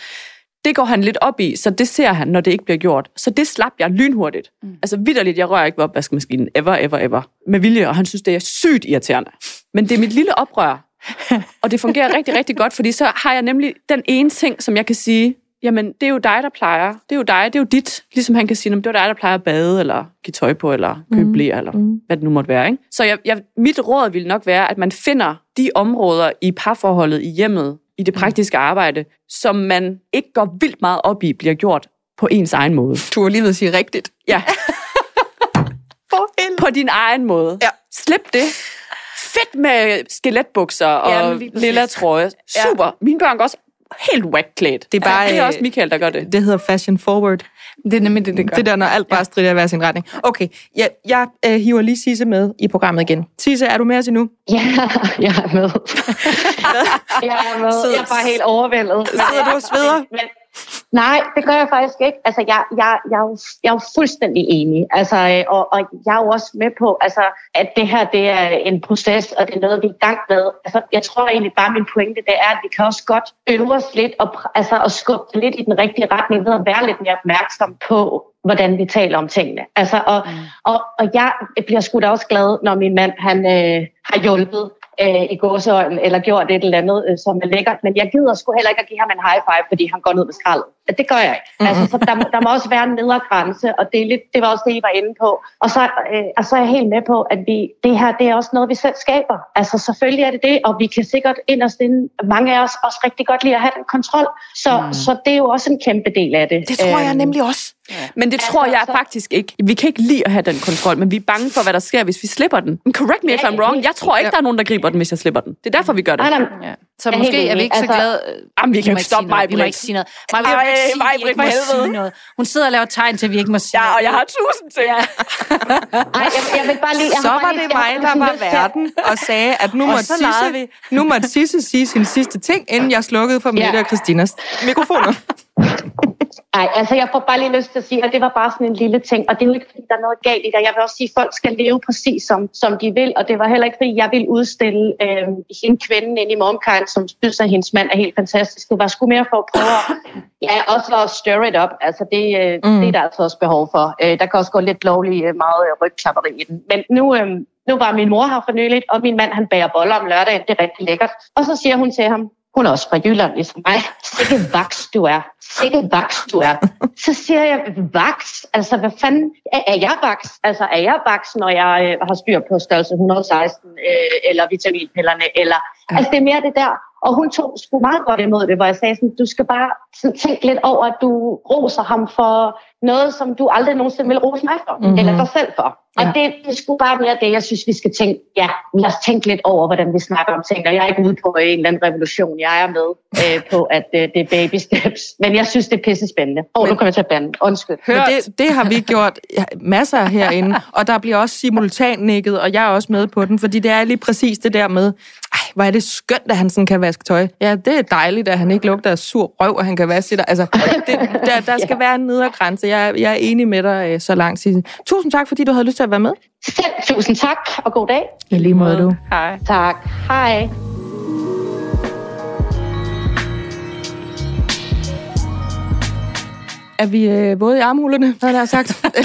Det går han lidt op i, så det ser han, når det ikke bliver gjort. Så det slap jeg lynhurtigt. Mm. Altså vidderligt, jeg rører ikke ved opvaskemaskinen. Ever, ever, ever. Med vilje, og han synes, det er sygt irriterende. Men det er mit lille oprør. og det fungerer rigtig, rigtig godt, fordi så har jeg nemlig den ene ting, som jeg kan sige, jamen, det er jo dig, der plejer. Det er jo dig, det er jo dit. Ligesom han kan sige, "Nå, det er dig, der plejer at bade, eller give tøj på, eller købe mm. blære, eller mm. hvad det nu måtte være. Ikke? Så jeg, jeg, mit råd vil nok være, at man finder de områder i parforholdet, i hjemmet, i det praktiske arbejde, som man ikke går vildt meget op i, bliver gjort på ens egen måde. Du har lige ved at sige rigtigt. Ja. på din egen måde. Ja. Slip det. Fedt med skeletbukser og præcis. lilla trøje. Super. Ja. Mine børn går også helt whack-klædt. Det er bare, det er øh, også Michael, der gør det. Det hedder fashion forward. Det er nemlig det, det gør. Det der, når alt bare strider i hver sin retning. Okay, jeg, jeg øh, hiver lige Sisse med i programmet igen. Sisse, er du med os endnu? Ja, jeg er med. jeg er med. Sidder- Jeg er bare helt overvældet. Sidder du og sveder? Men, nej, det gør jeg faktisk ikke. Altså, jeg, jeg, jeg, er, jo, jeg er jo fuldstændig enig. Altså, øh, og, og jeg er jo også med på, altså, at det her det er en proces, og det er noget, vi er i gang med. Altså, jeg tror egentlig bare, min pointe det er, at vi kan også godt øve os lidt og, altså, og skubbe lidt i den rigtige retning ved at være lidt mere opmærksom på, hvordan vi taler om tingene. Altså, og, mm. og, og jeg bliver sgu da også glad, når min mand han, øh, har hjulpet øh, i gåseøjlen, eller gjort et eller andet, øh, som er lækkert. Men jeg gider sgu heller ikke at give ham en high five, fordi han går ned med skraldet. Det gør jeg ikke. Mm-hmm. Altså, så der, må, der må også være en nedre grænse, og det, er lidt, det var også det, I var inde på. Og så, øh, og så er jeg helt med på, at vi, det her det er også noget, vi selv skaber. Altså selvfølgelig er det det, og vi kan sikkert inderst inde, mange af os også rigtig godt lide at have den kontrol. Så, mm. så det er jo også en kæmpe del af det. Det tror jeg Øhm, nemlig også. Men det tror jeg så- faktisk ikke. Vi kan ikke lide at have den kontrol, men vi er bange for, hvad der sker, hvis vi slipper den. Correct me if I'm wrong. Jeg tror ikke, der er nogen, der griber den, hvis jeg slipper den. Det er derfor, vi gør det. Nej, nej. Så Jeg er måske er vi ikke så Altså- glade... Jamen, vi kan jo ikke stoppe mig, Vi må ikke sige noget. Mig, vi Ej, må ikke sige, mig, vi helvede. noget. Hun sidder og laver tegn til, at vi ikke må sige Ja, noget. og jeg har tusind ting. Ja. Ej, jeg, jeg vil bare lige... Jeg Så var lige- det mig, bare der var verden og sagde, at nu måtte, så Sisse, nu måtte Sisse sige sin sidste ting, inden jeg slukkede for Mette Ja. og Christinas mikrofoner. Ej, altså jeg får bare lige lyst til at sige, at det var bare sådan en lille ting, og det er jo ikke, fordi der er noget galt i det. Jeg vil også sige, at folk skal leve præcis som, som de vil, og det var heller ikke, fordi jeg ville udstille øh, hende kvinden inde i Momkind, som synes, at hendes mand er helt fantastisk. Det var sgu mere for at prøve at, ja, også at stir it up. Altså det, øh, mm. det er der altså også behov for. Øh, der kan også gå lidt lovlig øh, meget øh, rygklapperi i den. Men nu, øh, nu var min mor her for nyligt, og min mand han bager boller om lørdagen. Det er rigtig lækkert. Og så siger hun til ham, hun er også fra Jylland, ligesom mig. Sikke vaks, du er. Sikke vaks, du er. Så siger jeg, vaks? Altså, hvad fanden? Er, er jeg vaks? Altså, er jeg vaks, når jeg øh, har styr på størrelse 116, øh, eller vitaminpillerne, eller Ja. Altså, det er mere det der. Og hun tog sgu meget godt imod det, hvor jeg sagde sådan, du skal bare tænke lidt over, at du roser ham for noget, som du aldrig nogensinde vil rose mig for, mm-hmm. eller dig selv for. Og ja. det, det skulle bare mere det, jeg synes, vi skal tænke, ja, lad os tænke lidt over, hvordan vi snakker om ting, og jeg er ikke ude på en eller anden revolution, jeg er med øh, på, at øh, det er baby steps, men jeg synes, det er pisse spændende. Åh, oh, nu kommer jeg til at bande, undskyld. Men det, det har vi gjort masser herinde, og der bliver også simultan nikket, og jeg er også med på den, fordi det er lige præcis det der med, hvor er det skønt, at han sådan kan vaske tøj. Ja, det er dejligt, at han ikke lugter af sur røv, og han kan vaske det. Altså, det, der, der skal ja. være en nedre grænse. Jeg, jeg er enig med dig øh, så langt, Sisse. Tusind tak, fordi du havde lyst til at være med. Selv tusind tak, og god dag. I lige måde, du. Hej. Tak. Hej. Er vi øh, våde i armhulerne, havde jeg sagt?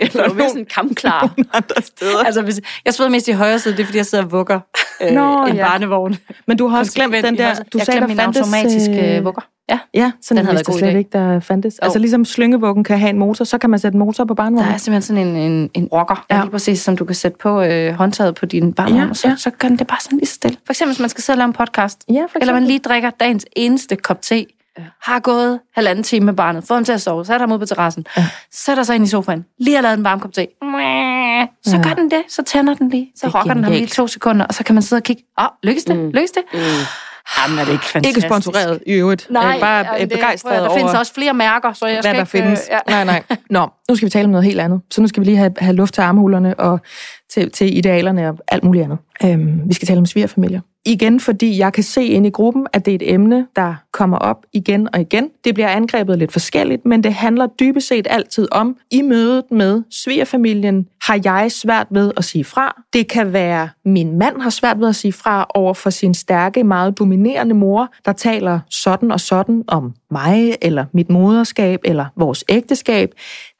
Eller er sådan kampklar. andre steder. Altså, hvis, jeg sidder mest i højre side, det er, fordi jeg sidder og vugger øh, Nå, en ja. barnevogn. Men du har også glemt den der... Du jeg sagde, glemte der min fandtes, automatiske øh, vugger. Ja, Ja, sådan Den havde været god slet idé. ikke, der fandtes. Altså Jo. ligesom slyngevuggen kan have en motor, så kan man sætte en motor på der barnevognen. er simpelthen sådan en, en, en rocker, ja. Lige præcis, som du kan sætte på øh, håndtaget på din barnevogn, Ja, og så, ja. så gør den det bare sådan lige så stille. For eksempel, hvis man skal sidde og lave en podcast, Ja, eller man lige drikker dagens eneste kop te, har gået halvanden time med barnet, fået ham til at sove, så er der ham ud på terrassen, ja. sætter sig ind i sofaen, lige har lavet en varm kop te, så Ja. gør den det, så tænder den lige, så Det er rocker den ham lige to sekunder, og så kan man sidde og kigge, åh, oh, lykkes det, mm. lykkes det? Mm. Jamen, er det ikke fantastisk? Ikke sponsoreret i øvrigt. Nej, Øh, bare øh, begejstret Der over, findes også flere mærker, så jeg hvad skal der ikke... findes. Øh, ja. Nej, nej. Nå, nu skal vi tale om noget helt andet. Så nu skal vi lige have, have luft til armhulerne og til, til idealerne og alt muligt andet. Øhm, vi skal tale om svigerfamilier. Igen, fordi jeg kan se ind i gruppen, at det er et emne, der kommer op igen og igen. Det bliver angrebet lidt forskelligt, men det handler dybest set altid om, i mødet med svigerfamilien har jeg svært ved at sige fra. Det kan være, min mand har svært ved at sige fra over for sin stærke, meget dominerende mor, der taler sådan og sådan om mig, eller mit moderskab, eller vores ægteskab.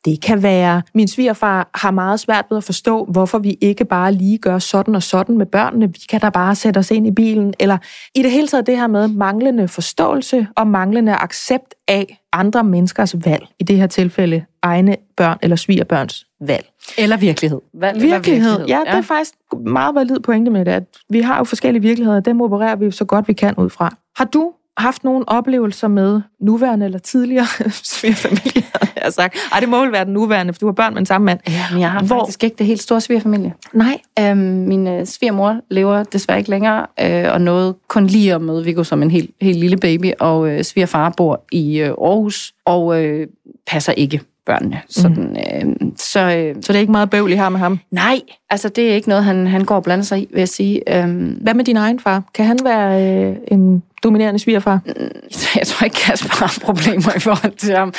Det kan være, min svigerfar har meget svært ved at forstå, hvorfor vi ikke bare lige gør sådan og sådan med børnene. Vi kan da bare sætte os ind i bilen. Eller i det hele taget det her med manglende forståelse og manglende accept af andre menneskers valg. I det her tilfælde egne børn eller svigerbørns valg. Eller virkelighed. Valg eller Virkelighed. Ja, det er faktisk meget valid pointe med det, at vi har jo forskellige virkeligheder, og dem opererer vi så godt vi kan ud fra. Har du haft nogle oplevelser med nuværende eller tidligere svigerfamilie, jeg har sagt. Ej, det må vel være den nuværende, for du har børn med den samme mand. Ja, men jeg har Hvor- faktisk ikke det helt store svigerfamilie. Nej. Øhm, min øh, svigermor lever desværre ikke længere, øh, og nåede kun lige at møde Viggo som en helt, helt lille baby, og øh, svigerfar bor i øh, Aarhus, og øh, passer ikke børnene. Sådan, øh, så øh, Så det er ikke meget bøvl, I har med ham. nej, altså det er ikke noget, han, han går og blander sig i, vil jeg sige. Øhm, Hvad med din egen far? Kan han være øh, en dominerende svigerfar? jeg tror ikke, Kasper har problemer i forhold til ham.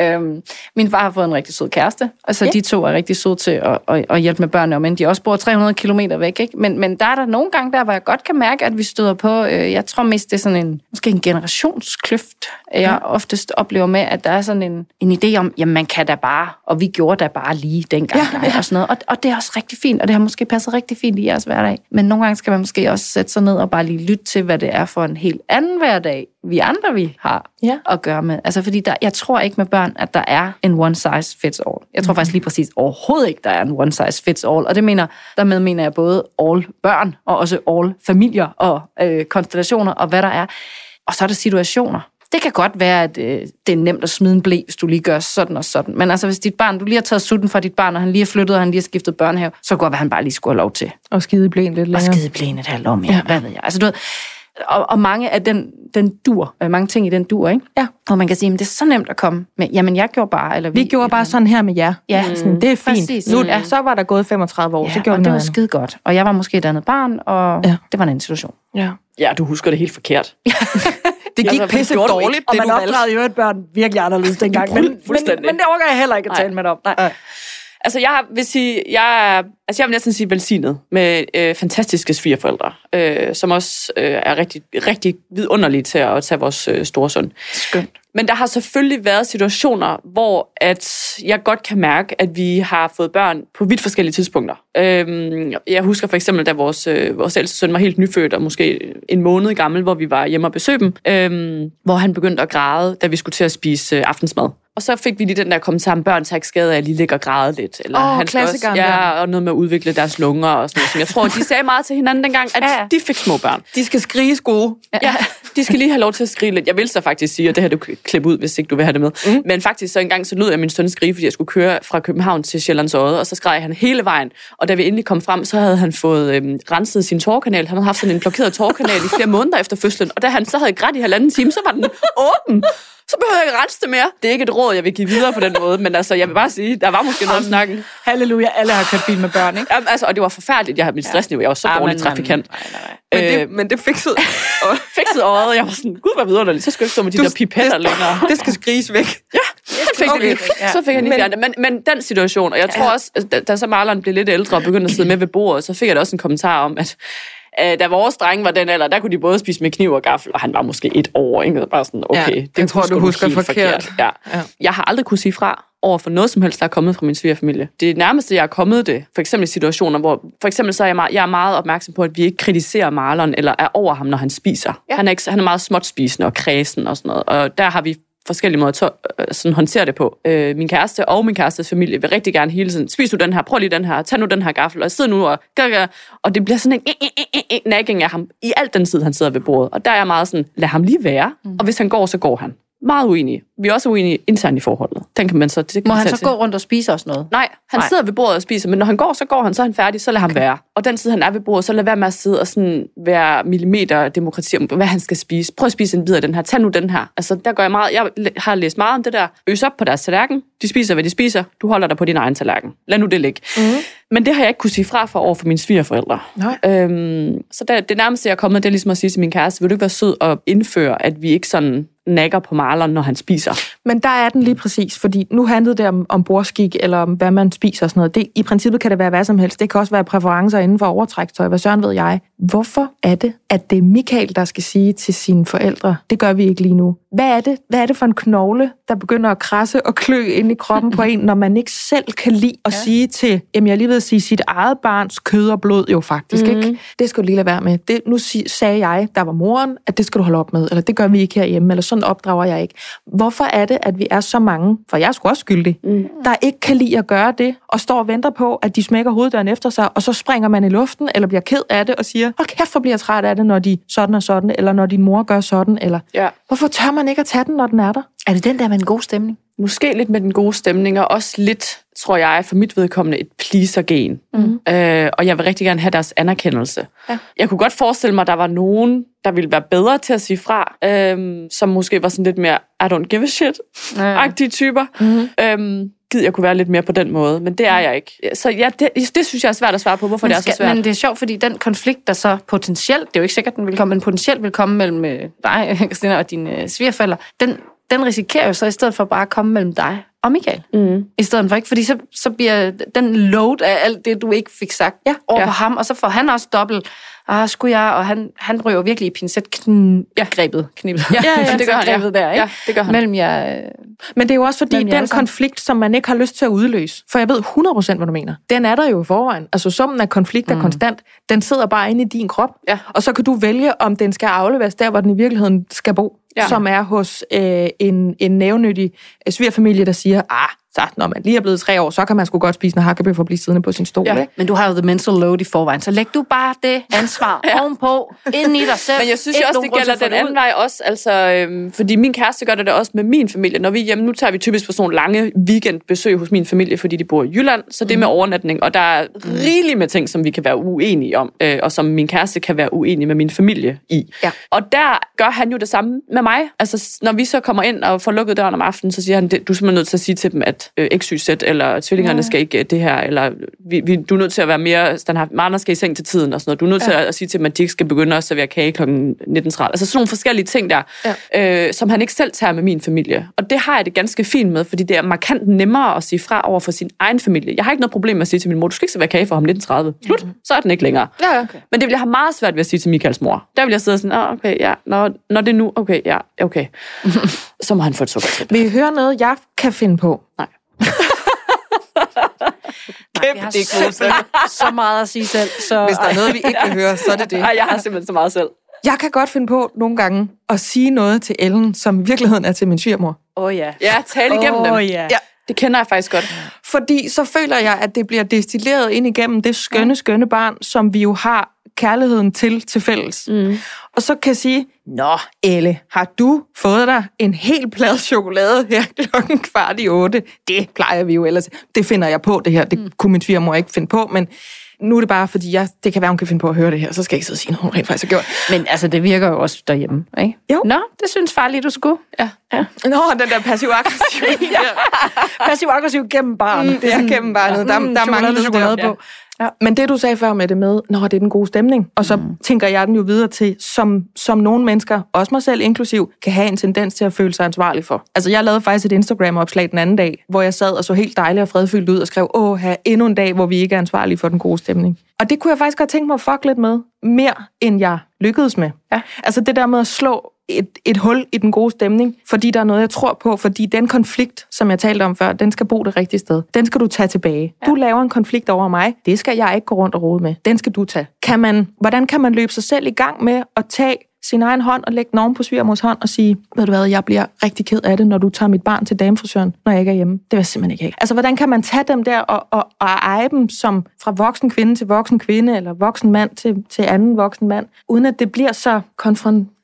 Øhm, min far har fået en rigtig sød kæreste, og så Ja. de to er rigtig søde til at, at, at hjælpe med børnene, men de også bor 300 km væk. Ikke? Men, men der er der nogle gange der, hvor jeg godt kan mærke, at vi støder på, øh, jeg tror mest, det er sådan en, måske en generationskløft, jeg ja. oftest oplever med, at der er sådan en, en idé om, jamen man kan da bare, og vi gjorde da bare lige dengang, ja, ja. og sådan noget. Og, og det er også rigtig fint, og det har måske passet rigtig fint i jeres hverdag. Men nogle gange skal man måske også sætte sig ned og bare lige lytte til, hvad det er for en helt anden hverdag, vi andre vi har Ja. at gøre med. Altså fordi der, jeg tror ikke med børn, at der er en one size fits all. Jeg tror faktisk lige præcis overhovedet ikke, der er en one size fits all. Og det mener, dermed mener jeg både all børn, og også all familier og øh, konstellationer, og hvad der er. Og så er der situationer. Det kan godt være, at øh, det er nemt at smide en blæ, hvis du lige gør sådan og sådan. Men altså, hvis dit barn, du lige har taget sutten fra dit barn, og han lige er flyttet, og han lige har skiftet børnehave, så kan det at han bare lige skulle have lov til Og skide i blæen lidt og længere. skide blæen et halvt år mere. Ja. Hvad ved jeg? Altså, du ved, og, og mange af den, den dur, øh, mange ting i den dur, ikke? Ja. Og man kan sige, at det er så nemt at komme med, jamen jeg gjorde bare, eller Vi gjorde bare sådan her med jer. Ja. Sådan, det er fint. Præcis. Nu, Ja. Så var der gået 35 år, Ja, så gjorde og vi det var noget andet. skide godt. Og jeg var måske et andet barn, og Ja. det var en anden situation. Ja. Ja, du husker det helt forkert. Det gik Altså, pisse dårligt, det du valgte. jo et børn virkelig anderledes dengang. men- Fuldstændig. men det overgår jeg heller ikke at tale med om. Nej. Altså, jeg vil sige, jeg er, altså, jeg vil næsten sige velsignet med øh, fantastiske svigerforældre, øh, som også øh, er rigtig, rigtig vidunderlige til at tage vores øh, store søn. Skønt. Men der har selvfølgelig været situationer, hvor at jeg godt kan mærke, at vi har fået børn på vidt forskellige tidspunkter. Øhm, jeg husker for eksempel, da vores, øh, vores ældste søn var helt nyfødt, og måske en måned gammel, hvor vi var hjemme og besøge dem, øhm, hvor han begyndte at græde, da vi skulle til at spise øh, aftensmad. Og så fik vi lige den der kommentar om, børn tager ikke skade af at lige ligge og græde lidt. Eller Åh, han også, ja, og noget med at udvikle deres lunger og sådan noget. Som jeg tror, de sagde meget til hinanden dengang, at Ja, ja. de fik små børn. De skal skrige gode. Ja, de skal lige have lov til at skrige lidt. Jeg vil så faktisk sige, og det her du kan klippe ud, hvis ikke du vil have det med. Mm. Men faktisk så engang så lød jeg min søn skrige, fordi jeg skulle køre fra København til Sjællands Odde, og så skreg han hele vejen. Og da vi endelig kom frem, så havde han fået øhm, renset sin tårkanal. Han havde haft sådan en blokeret tårkanal i flere måneder efter fødslen. Og da han så havde grædt i halvanden time, så var den åben. Så behøver jeg ikke rense det mere. Det er ikke et råd, jeg vil give videre på den måde, men altså, jeg vil bare sige, der var måske noget om snakken. Halleluja, alle har kørt bil med børn, ikke? Jamen, altså, og det var forfærdeligt. Jeg havde mit stressniveau. Jeg var så Ah, dårlig trafikant. Nej, nej, nej. Men det, Øh, men det fikset. fikset øjet. Jeg var sådan, gud, hvad vidunderligt. Så skulle jeg ikke stå med de Du- der pipetter længere. det skal skriges væk. Ja, så fik, Okay. okay. lige, så fik han lige Men- fjernet. Men, men den situation, og jeg tror også, at da, da så Marlon blev lidt ældre og begyndte at sidde med ved bordet, så fik jeg da også en kommentar om, at øh, da vores drenge var den alder, der kunne de både spise med kniv og gaffel, og han var måske et år, ikke? Bare sådan, okay, Ja, jeg tror, du husker helt forkert. Ja. Ja. Jeg har aldrig kunne sige fra over for noget som helst, der er kommet fra min svigerfamilie. Det nærmeste, jeg er kommet det, for eksempel i situationer, hvor for eksempel så er jeg, meget, jeg er meget opmærksom på, at vi ikke kritiserer Marlon eller er over ham, når han spiser. Ja. Han, er ikke, han er meget småt spisende og kredsen og sådan noget, og der har vi forskellige måder at øh, sådan håndtere det på. Øh, min kæreste og min kærestes familie vil rigtig gerne hele tiden, spis nu den her, prøv lige den her, tag nu den her gaffel, og sid nu og, og det bliver sådan en eh, eh, eh, eh, nagging af ham i alt den tid, han sidder ved bordet. Og der er jeg meget sådan, lad ham lige være, mm. og hvis han går, så går han. Meget uenige. Vi er også uenige internt i forholdet. Den kan man så... Det kan Må han så til. gå rundt og spise os noget? Nej, han Nej. Sidder ved bordet og spiser, men når han går, så går han, så er han færdig, så lad ham være. Og den tid, han er ved bordet, så lad være med at sidde og sådan være millimeter demokrati om, hvad han skal spise. Prøv at spise en bid af den her, tag nu den her. Altså, der gør jeg meget, jeg har læst meget om det der. Øs op på deres tallerken, de spiser, hvad de spiser, du holder dig på din egen tallerken. Lad nu det ligge. Mm. Men det har jeg ikke kunne sige fra for over for mine svigerforældre. Nej. Øhm, så det, det nærmeste, jeg er kommet, det er ligesom at sige til min kæreste, vil du ikke være sød og indføre, at vi ikke sådan nakker på Marlon, når han spiser? Men der er den lige præcis, fordi nu handlede det om, om bordskik, eller om hvad man spiser og sådan noget. Det, I princippet kan det være hvad som helst. Det kan også være præferencer inden for overtrækstøj. Hvad søren ved jeg? Hvorfor er det, at det er Michael, der skal sige til sine forældre, det gør vi ikke lige nu? Hvad er det, hvad er det for en knogle, der begynder at krasse og klø ind i kroppen på en, når man ikke selv kan lide at ja. sige til, jamen jeg lige ved at sige, sit eget barns kød og blod jo faktisk, mm. ikke? Det skal du lige lade være med. Det, nu sagde jeg, der var moren, at det skal du holde op med, eller det gør vi ikke herhjemme, eller sådan opdrager jeg ikke. Hvorfor er det, at vi er så mange, for jeg er sgu også skyldig, mm. der ikke kan lide at gøre det, og står og venter på, at de smækker hoveddøren efter sig, og så springer man i luften, eller bliver ked af det, og siger, åh kæft, hvor bliver jeg træt af det, når de sådan og sådan, eller når din mor gør sådan, eller Ja. hvorfor tør man ikke at tage den, når den er der? Er det den der med en god stemning? Måske lidt med den gode stemning, og også lidt, tror jeg, for mit vedkommende, et pleaser-gen. Mm. Øh, og jeg vil rigtig gerne have deres anerkendelse. Ja. Jeg kunne godt forestille mig, at der var nogen, der ville være bedre til at sige fra, øhm, som måske var sådan lidt mere, I don't give a shit-agtige typer. Mm. Øhm, gid, jeg kunne være lidt mere på den måde, men det er jeg ikke. Så ja, det, det synes jeg er svært at svare på, hvorfor Men, det er så skal, svært. men det er sjovt, fordi den konflikt, der så potentielt, det er jo ikke sikkert, den vil komme, men potentielt vil komme mellem øh, dig, Christina, og dine øh, svigerfælder, den, den risikerer jo så i stedet for bare at komme mellem dig og Michael. Mm. I stedet for ikke, fordi så, så bliver den load af alt det, du ikke fik sagt, ja, over Ja. på ham, og så får han også dobbelt, ah, skulle jeg, og han, han ryger virkelig i pincet kn- ja. grebet, knibet. Ja, ja, det gør han, ja. Grebet der, ikke? Ja, det gør han. Mellem jer, øh, Men det er jo også fordi, den konflikt, som man ikke har lyst til at udløse, for jeg ved 100% hvad du mener, den er der jo i forvejen. Altså summen af konflikter mm. konstant, den sidder bare inde i din krop, Ja. og så kan du vælge, om den skal afleveres der, hvor den i virkeligheden skal bo, ja. Som er hos øh, en, en nævnyttig øh, svigerfamilie, der siger, ah, så når man lige er blevet tre år, så kan man sgu godt spise en hakkebøf og blive siddende på sin stol. Ja. Ikke? men du har jo the mental load i forvejen, så læg du bare det ansvar ja. ovenpå, ind i dig selv. Men jeg synes jo også, det gælder den det anden ud. vej også. Altså, øhm, fordi min kæreste gør det da også med min familie. Når vi er hjemme, nu tager vi typisk på sådan nogle lange weekendbesøg hos min familie, fordi de bor i Jylland. Så det er med overnatning. Og der er rigeligt med ting, som vi kan være uenige om. Øh, og som min kæreste kan være uenig med min familie i. Ja. Og der gør han jo det samme med mig. Altså, når vi så kommer ind og får lukket døren om aftenen, så siger han, du er simpelthen nødt til at sige til dem, at øh, XYZ eller tvillingerne ja. skal ikke øh, det her, eller vi, vi, du er nødt til at være mere standhaft. Marner skal i seng til tiden og sådan noget. Du er nødt ja. til at, at sige til dem, at de ikke skal begynde at servere kage kl. 19.30. Altså sådan nogle forskellige ting der, ja. øh, som han ikke selv tager med min familie. Og det har jeg det ganske fint med, fordi det er markant nemmere at sige fra over for sin egen familie. Jeg har ikke noget problem med at sige til min mor, du skal ikke servere kage for ham 19.30. Slut, mm-hmm. så er den ikke længere. Ja, okay. Men det vil jeg have meget svært ved at sige til Michaels mor. Der vil jeg sidde sådan, okay, ja, når, når det er nu, okay, ja, okay. så må han få et sukkertrip. Vil I høre noget, jeg kan finde på? Nej. Nej, vi har simpelthen så meget at sige selv. Så, Hvis der er noget, vi ikke vil høre, så er det det. Nej, jeg har simpelthen så meget selv. Jeg kan godt finde på nogle gange at sige noget til Ellen, som i virkeligheden er til min svigermor. Åh oh, ja. Ja, tale igennem dem. Åh ja. Ja. Det kender jeg faktisk godt. Fordi så føler jeg, at det bliver destilleret ind igennem det skønne, skønne barn, som vi jo har kærligheden til til fælles. Mm. Og så kan jeg sige, Nå, Elle, har du fået dig en hel plade chokolade her klokken kvart i otte? Det plejer vi jo ellers. Det finder jeg på, det her. Det kunne min svigermor ikke finde på, men nu er det bare, fordi jeg, det kan være, hun kan finde på at høre det her, så skal jeg ikke sidde og sige noget, hun rent faktisk har gjort. Men altså, det virker jo også derhjemme, ikke? Jo. Nå, det synes far lige, du skulle. Ja. ja. Nå, den der passiv-aggressiv. ja. Passiv-aggressiv gennem barn. Mm, det er gennem barnet. Der, Mm, der er mange chokolade. på. Ja. Men det, du sagde før med det med, når det er den gode stemning, og så mm. tænker jeg den jo videre til, som, som nogle mennesker, også mig selv inklusiv, kan have en tendens til at føle sig ansvarlig for. Altså, jeg lavede faktisk et Instagram-opslag den anden dag, hvor jeg sad og så helt dejligt og fredfyldt ud og skrev, åh, her endnu en dag, hvor vi ikke er ansvarlige for den gode stemning. Og det kunne jeg faktisk godt tænke mig at fuck lidt med, mere end jeg lykkedes med. Ja. Altså det der med at slå et, et hul i den gode stemning, fordi der er noget, jeg tror på, fordi den konflikt, som jeg talte om før, den skal bo det rigtige sted. Den skal du tage tilbage. Ja. Du laver en konflikt over mig, det skal jeg ikke gå rundt og rode med. Den skal du tage. Kan man, hvordan kan man løbe sig selv i gang med at tage sin egen hånd og lægge den oven på svigermors hånd og sige, ved du hvad, jeg bliver rigtig ked af det, når du tager mit barn til damefrisøren, når jeg ikke er hjemme. Det vil jeg simpelthen ikke have. Altså, hvordan kan man tage dem der og, og, og eje dem som fra voksen kvinde til voksen kvinde, eller voksen mand til, til anden voksen mand, uden at det bliver så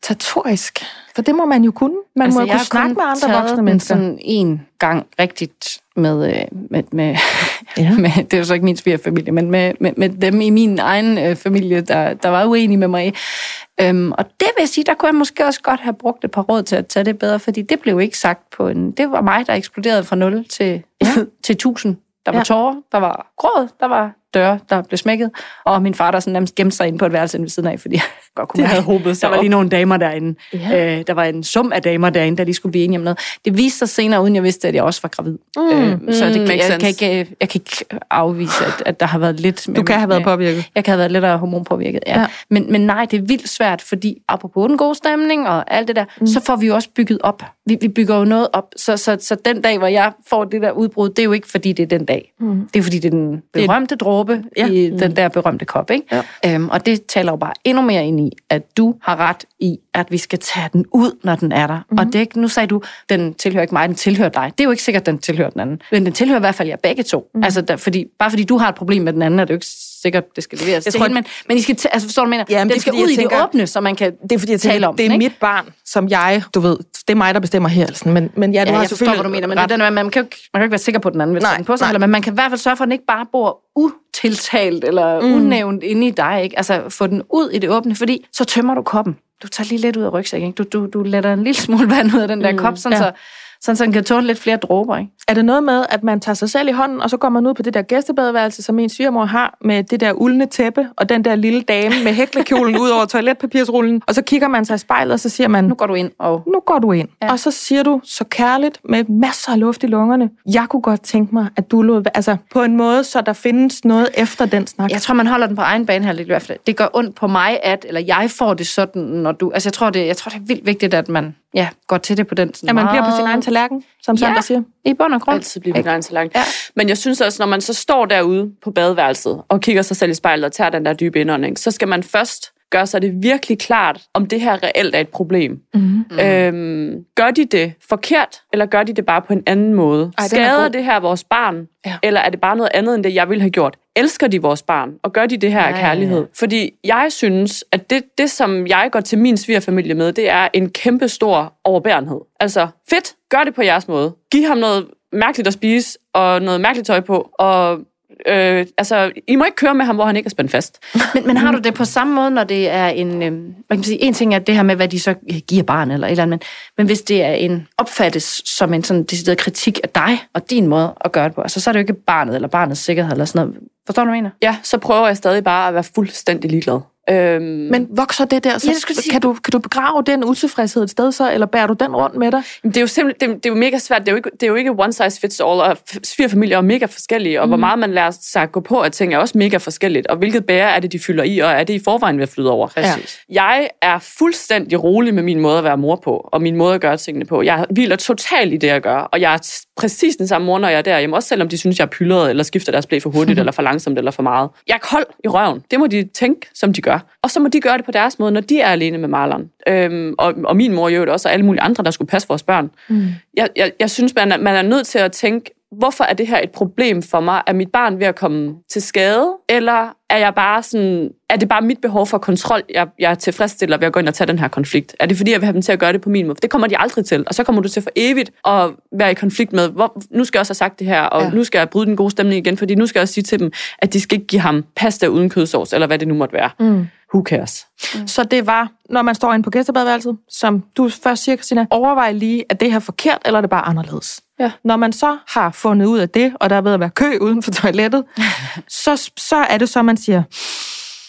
konfrontatorisk? For det må man jo kunne. Man altså, må jo kunne snakke med andre voksne mennesker. sådan en gang rigtigt med, øh, med, med, Ja. med, det er jo så ikke min svigerfamilie, men med, med, med dem i min egen øh, familie, der, der var uenige med mig. Øhm, og det vil sige, der kunne jeg måske også godt have brugt et par råd til at tage det bedre, fordi det blev ikke sagt på en... Det var mig, der eksploderede fra 0 til, ja. til 1000. Der var Ja. tårer, der var gråd, der var døre, der blev smækket, og min far, der sådan nærmest gemte sig ind på et værelse ved siden af, fordi godt kunne Det havde hobet sig der var lige nogle damer derinde. Ja. Øh, der var en sum af damer derinde, der lige skulle blive enige om noget. Det viste sig senere, uden jeg vidste, at jeg også var gravid. Mm. Øh, så det, makes jeg, sense. kan ikke, jeg kan ikke afvise, at, at der har været lidt... Du kan have været påvirket. Jeg kan have været lidt af hormonpåvirket, ja. Ja. Men, men nej, det er vildt svært, fordi apropos den gode stemning og alt det der, mm. så får vi jo også bygget op. Vi, vi bygger jo noget op. Så, så, så den dag, hvor jeg får det der udbrud, det er jo ikke, fordi det er den dag. Mm. Det er, fordi det er den berømte dråbe Ja. i den der berømte kop, ikke? Ja. Øhm, og det taler jo bare endnu mere ind i, at du har ret i, at vi skal tage den ud, når den er der. Mm-hmm. Og det er ikke, nu sagde du, den tilhører ikke mig, den tilhører dig. Det er jo ikke sikkert, den tilhører den anden. Men den tilhører i hvert fald jer begge to. Mm. Altså, der, fordi, bare fordi du har et problem med den anden, er det jo ikke sikkert, det skal leveres Jeg til tror, hende. Men, men I skal t- altså, forstår du, mener? Jamen, det skal fordi, ud i tænker- det åbne, så man kan Det er fordi, jeg tale tænker, om det er den, mit barn, som jeg, du ved, det er mig, der bestemmer her. Sådan. Men, men ja, du Ja, har jeg forstår, hvad du mener, men det er den, man, man, kan jo ikke, man kan jo ikke være sikker på, at den anden vil Nej, på sig, nej. eller, men man kan i hvert fald sørge for, at den ikke bare bor utiltalt eller mm. unævnt inde i dig. Ikke? Altså få den ud i det åbne, fordi så tømmer du koppen. Du tager lige lidt ud af rygsækken. Du, du, du letter en lille smule vand ud af den der mm, kop, sådan, ja. så, sådan, så den kan tåle lidt flere dråber. Ikke? Er det noget med, at man tager sig selv i hånden, og så går man ud på det der gæstebadeværelse, som min svigermor har, med det der uldne tæppe, og den der lille dame med hæklekjolen ud over toiletpapirsrullen, og så kigger man sig i spejlet, og så siger man, Nu går du ind og... nu går du ind. Ja. Og så siger du så kærligt, med masser af luft i lungerne, jeg kunne godt tænke mig, at du lod, altså på en måde, så der findes noget efter den snak. Jeg tror, man holder den på egen bane her lidt i hvert fald. Det gør ondt på mig, at, eller jeg får det sådan, når du... Altså, jeg tror, det, jeg tror, det er vildt vigtigt, at man ja, går til det på den sådan At man bliver på sin egen tallerken, som Ja. Sandra siger. I bund og grund. altid blive min egen tallerken. Ja. Men jeg synes også, når man så står derude på badeværelset og kigger sig selv i spejlet og tager den der dybe indånding, så skal man først gøre sig det virkelig klart, om det her reelt er et problem. Mm. Øhm, gør de det forkert, eller gør de det bare på en anden måde? er Skader det her vores barn, Ja. eller er det bare noget andet, end det, jeg ville have gjort? Elsker de vores barn, og gør de det her af kærlighed? ja. Fordi jeg synes, at det, det, som jeg går til min svigerfamilie med, det er en kæmpe stor overbærenhed. Altså, fedt, gør det på jeres måde. Giv ham noget mærkeligt at spise, og noget mærkeligt tøj på, og øh, altså, I må ikke køre med ham, hvor han ikke er spændt fast. Men, men har du det på samme måde, når det er en... Øh, hvad kan man sige, en ting er det her med, hvad de så giver barnet eller et eller andet, men, men hvis det er en opfattes som en sådan decideret kritik af dig og din måde at gøre det på, altså så er det jo ikke barnet eller barnets sikkerhed eller sådan noget. Forstår du, hvad jeg mener? Ja, så prøver jeg stadig bare at være fuldstændig ligeglad. Øhm, Men vokser det der, så Ja, det sige. kan, du, kan du begrave den utilfredshed et sted så, eller bærer du den rundt med dig? det er jo simpelthen, det, det er jo mega svært. Det er jo ikke, det er jo ikke one size fits all, og f- svigerfamilier er mega forskellige, og mm. hvor meget man lærer sig at gå på af ting er også mega forskelligt, og hvilket bære er det, de fylder i, og er det i forvejen ved at flyde over. Præcis. Jeg er fuldstændig rolig med min måde at være mor på, og min måde at gøre tingene på. Jeg hviler totalt i det, jeg gør, og jeg er præcis den samme mor, når jeg er derhjemme, også selvom de synes, jeg er pyldret, eller skifter deres blæ for hurtigt, eller for langsomt, eller for meget. Jeg er kold i røven. Det må de tænke, som de gør. Og så må de gøre det på deres måde, når de er alene med Marlon. Øhm, og, og min mor jo også, og alle mulige andre, der skulle passe vores børn. Mm. Jeg, jeg, jeg synes, man er, man er nødt til at tænke hvorfor er det her et problem for mig? Er mit barn ved at komme til skade? Eller er jeg bare sådan, er det bare mit behov for kontrol, jeg, jeg tilfredsstiller ved at gå ind og tage den her konflikt? Er det fordi, jeg vil have dem til at gøre det på min måde? For det kommer de aldrig til. Og så kommer du til for evigt at være i konflikt med, hvor, nu skal jeg også have sagt det her, og ja. nu skal jeg bryde den gode stemning igen, fordi nu skal jeg også sige til dem, at de skal ikke give ham pasta uden kødsovs, eller hvad det nu måtte være. Mm. Who cares? Mm. Så det var, når man står inde på gæstebadværelset, som du først siger, Christina, overvej lige, at det her forkert, eller er det bare anderledes? Ja. Når man så har fundet ud af det, og der er ved at være kø uden for toilettet, så, så er det så, man siger,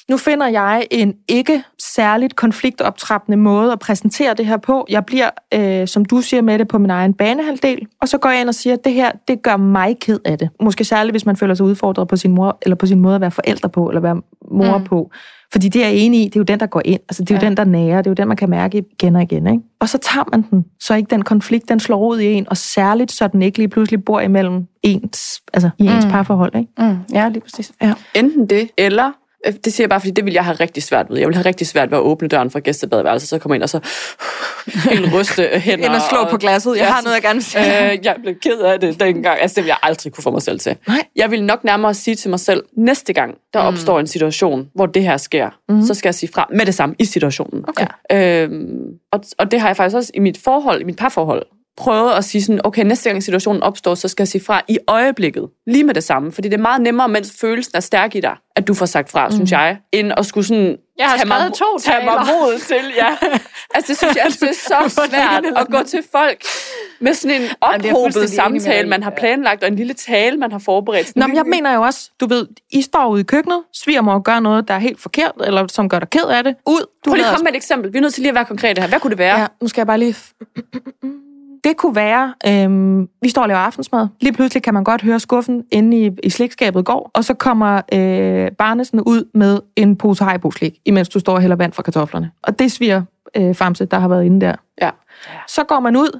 nu finder jeg en ikke særligt konfliktoptrappende måde at præsentere det her på. Jeg bliver, øh, som du siger med det, på min egen banehalvdel, og så går jeg ind og siger, at det her, det gør mig ked af det. Måske særligt, hvis man føler sig udfordret på sin mor, eller på sin måde at være forældre på, eller være mor mm. på. Fordi det er jeg enig i, det er jo den, der går ind. Altså, det er jo ja. den, der nærer. Det er jo den, man kan mærke igen og igen. Ikke? Og så tager man den, så ikke den konflikt, den slår ud i en, og særligt, så den ikke lige pludselig bor imellem ens, altså i ens mm. parforhold. Ikke? Mm. Ja, lige præcis. Ja. Enten det, eller det siger jeg bare, fordi det vil jeg have rigtig svært ved. Jeg vil have rigtig svært ved at åbne døren fra gæstebadeværelset, så kommer ind og så en ryste hænder. Ind og slå på glasset. Jeg har noget, jeg gerne vil. Øh, jeg blev ked af det dengang. Altså, det vil jeg aldrig kunne få mig selv til. Nej. Jeg vil nok nærmere sige til mig selv, næste gang, der opstår en situation, hvor det her sker, Mhm. så skal jeg sige fra med det samme i situationen. Okay. Øhm, og, og det har jeg faktisk også i mit forhold, i mit parforhold, prøvet at sige sådan, okay, næste gang situationen opstår, så skal jeg sige fra i øjeblikket, lige med det samme. Fordi det er meget nemmere, mens følelsen er stærk i dig, at du får sagt fra, mm. synes jeg, end at skulle sådan Jeg har tage, mig, to tage mig mod til. Ja. Altså, det synes jeg, det er så svært at gå til folk med sådan en ophobet samtale, man har planlagt, og en lille tale, man har forberedt. Nå, men jeg mener jo også, du ved, I står ude i køkkenet, svigermor gør noget, der er helt forkert, eller som gør dig ked af det. Ud. Du Prøv lige at komme med et eksempel. Vi er nødt til lige at være konkrete her. Hvad kunne det være? Ja, nu skal jeg bare lige... Det kunne være, øhm, vi står og laver aftensmad. Lige pludselig kan man godt høre skuffen inde i, i slikskabet går, og så kommer øh, Barnesen ud med en pose haribo-slik, imens du står og hælder vand fra kartoflerne. Og det sviger øh, Famse, der har været inde der. Ja. Så går man ud.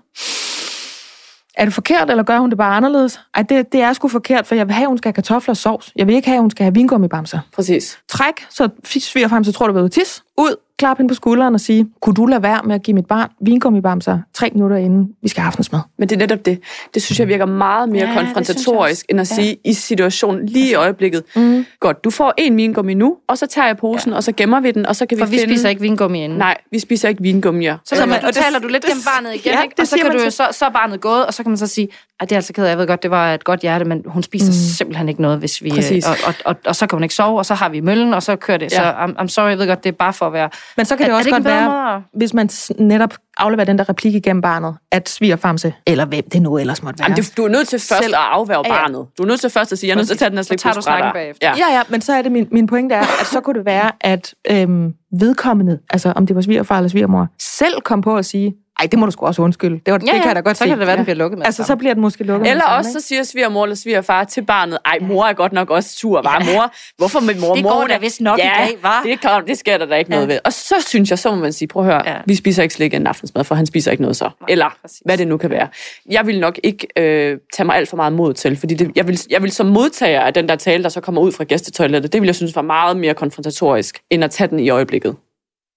Er det forkert, eller gør hun det bare anderledes? Ej, det, det er sgu forkert, for jeg vil have, at hun skal have kartofler og sovs. Jeg vil ikke have, at hun skal have vingummibamser. Præcis. Træk, så sviger frem, så tror du, vil tis. Ud, klap hende på skulderen og sige, kunne du lade være med at give mit barn vingummibamser tre minutter inden vi skal have aftensmad? Men det er netop det. Det synes jeg virker meget mere Ja, ja, konfrontatorisk, end at sige i situationen lige i øjeblikket. Mm. Godt, du får en vingummi nu, og så tager jeg posen, ja. og så gemmer vi den, og så kan For vi vi finde... spiser ikke vingummi inden. Nej, vi spiser ikke vingummier. Så, Så man, og det- taler du lidt gennem barnet igen, ja, ikke? det og så, kan du, jo så, så er barnet gået, og så kan man så sige, at det er altså ked af, jeg ved godt, det var et godt hjerte, men hun spiser mm. simpelthen ikke noget, hvis vi... Præcis. Og, og, og, og, så kan hun ikke sove, og så har vi møllen, og så kører det. Ja. Så Ja. I'm, I'm sorry, jeg ved godt, det er bare for at være... Men så kan Er- det er også det godt være, måde hvis man netop afleverer den der replik igennem barnet, at svigerfamse, eller hvem det nu ellers måtte være. Jamen, du er nødt til først Selv- at afværge Ja, ja. barnet. Du er nødt til først at sige, jeg er nødt til at tage den her Så slik tager du snakken bagefter. Ja. Ja, ja, men så er det min, min pointe er, at så kunne det være, at øhm, vedkommende, altså om det var svigerfar eller svigermor, selv kom på at sige, ej, det må du sgu også undskylde. Det, var, det kan jeg da godt så se. kan det være, den ja. bliver lukket med Altså, så bliver den måske lukket med Eller samme, også så siger svigermor eller svigerfar til barnet, ej, mor er godt nok også sur, var mor? Hvorfor med mor? Det mor går da vist nok i ja, dag, hva'? det, kan, det sker der da ikke Ja. noget ved. Og så synes jeg, så må man sige, prøv at høre, Ja. vi spiser ikke slik en aftensmad, for han spiser ikke noget så. Eller præcis. hvad det nu kan være. Jeg vil nok ikke øh, tage mig alt for meget mod til, fordi det, jeg, vil, jeg vil som modtager af den der tale, der så kommer ud fra gæstetoilettet, det vil jeg synes var meget mere konfrontatorisk, end at tage den i øjeblikket.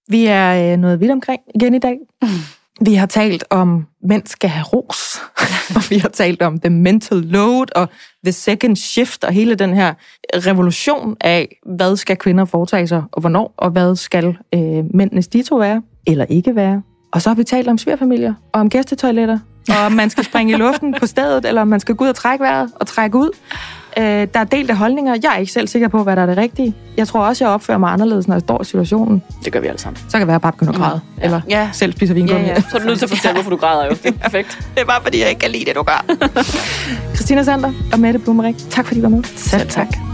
Vi er øh, nået vidt omkring igen i dag. Vi har talt om, mænd skal have ros, og vi har talt om the mental load og the second shift og hele den her revolution af, hvad skal kvinder foretage sig og hvornår, og hvad skal øh, mændenes dito være eller ikke være. Og så har vi talt om svigerfamilier og om gæstetoiletter, og om man skal springe i luften på stedet, eller om man skal gå ud og trække vejret og trække ud. Øh, der er delte holdninger. Jeg er ikke selv sikker på, hvad der er det rigtige. Jeg tror også, jeg opfører mig anderledes, når jeg står i situationen. Det gør vi alle sammen. Så kan det være, at bare begynder at græde. Ja. Eller Ja. selv spiser vingummi. Ja, ja. Så er du nødt til at fortælle, hvorfor du græder jo. Det er perfekt. Det er bare, fordi jeg ikke kan lide det, du gør. Christina Sander og Mette Blumerik, tak fordi I var med. Selv tak.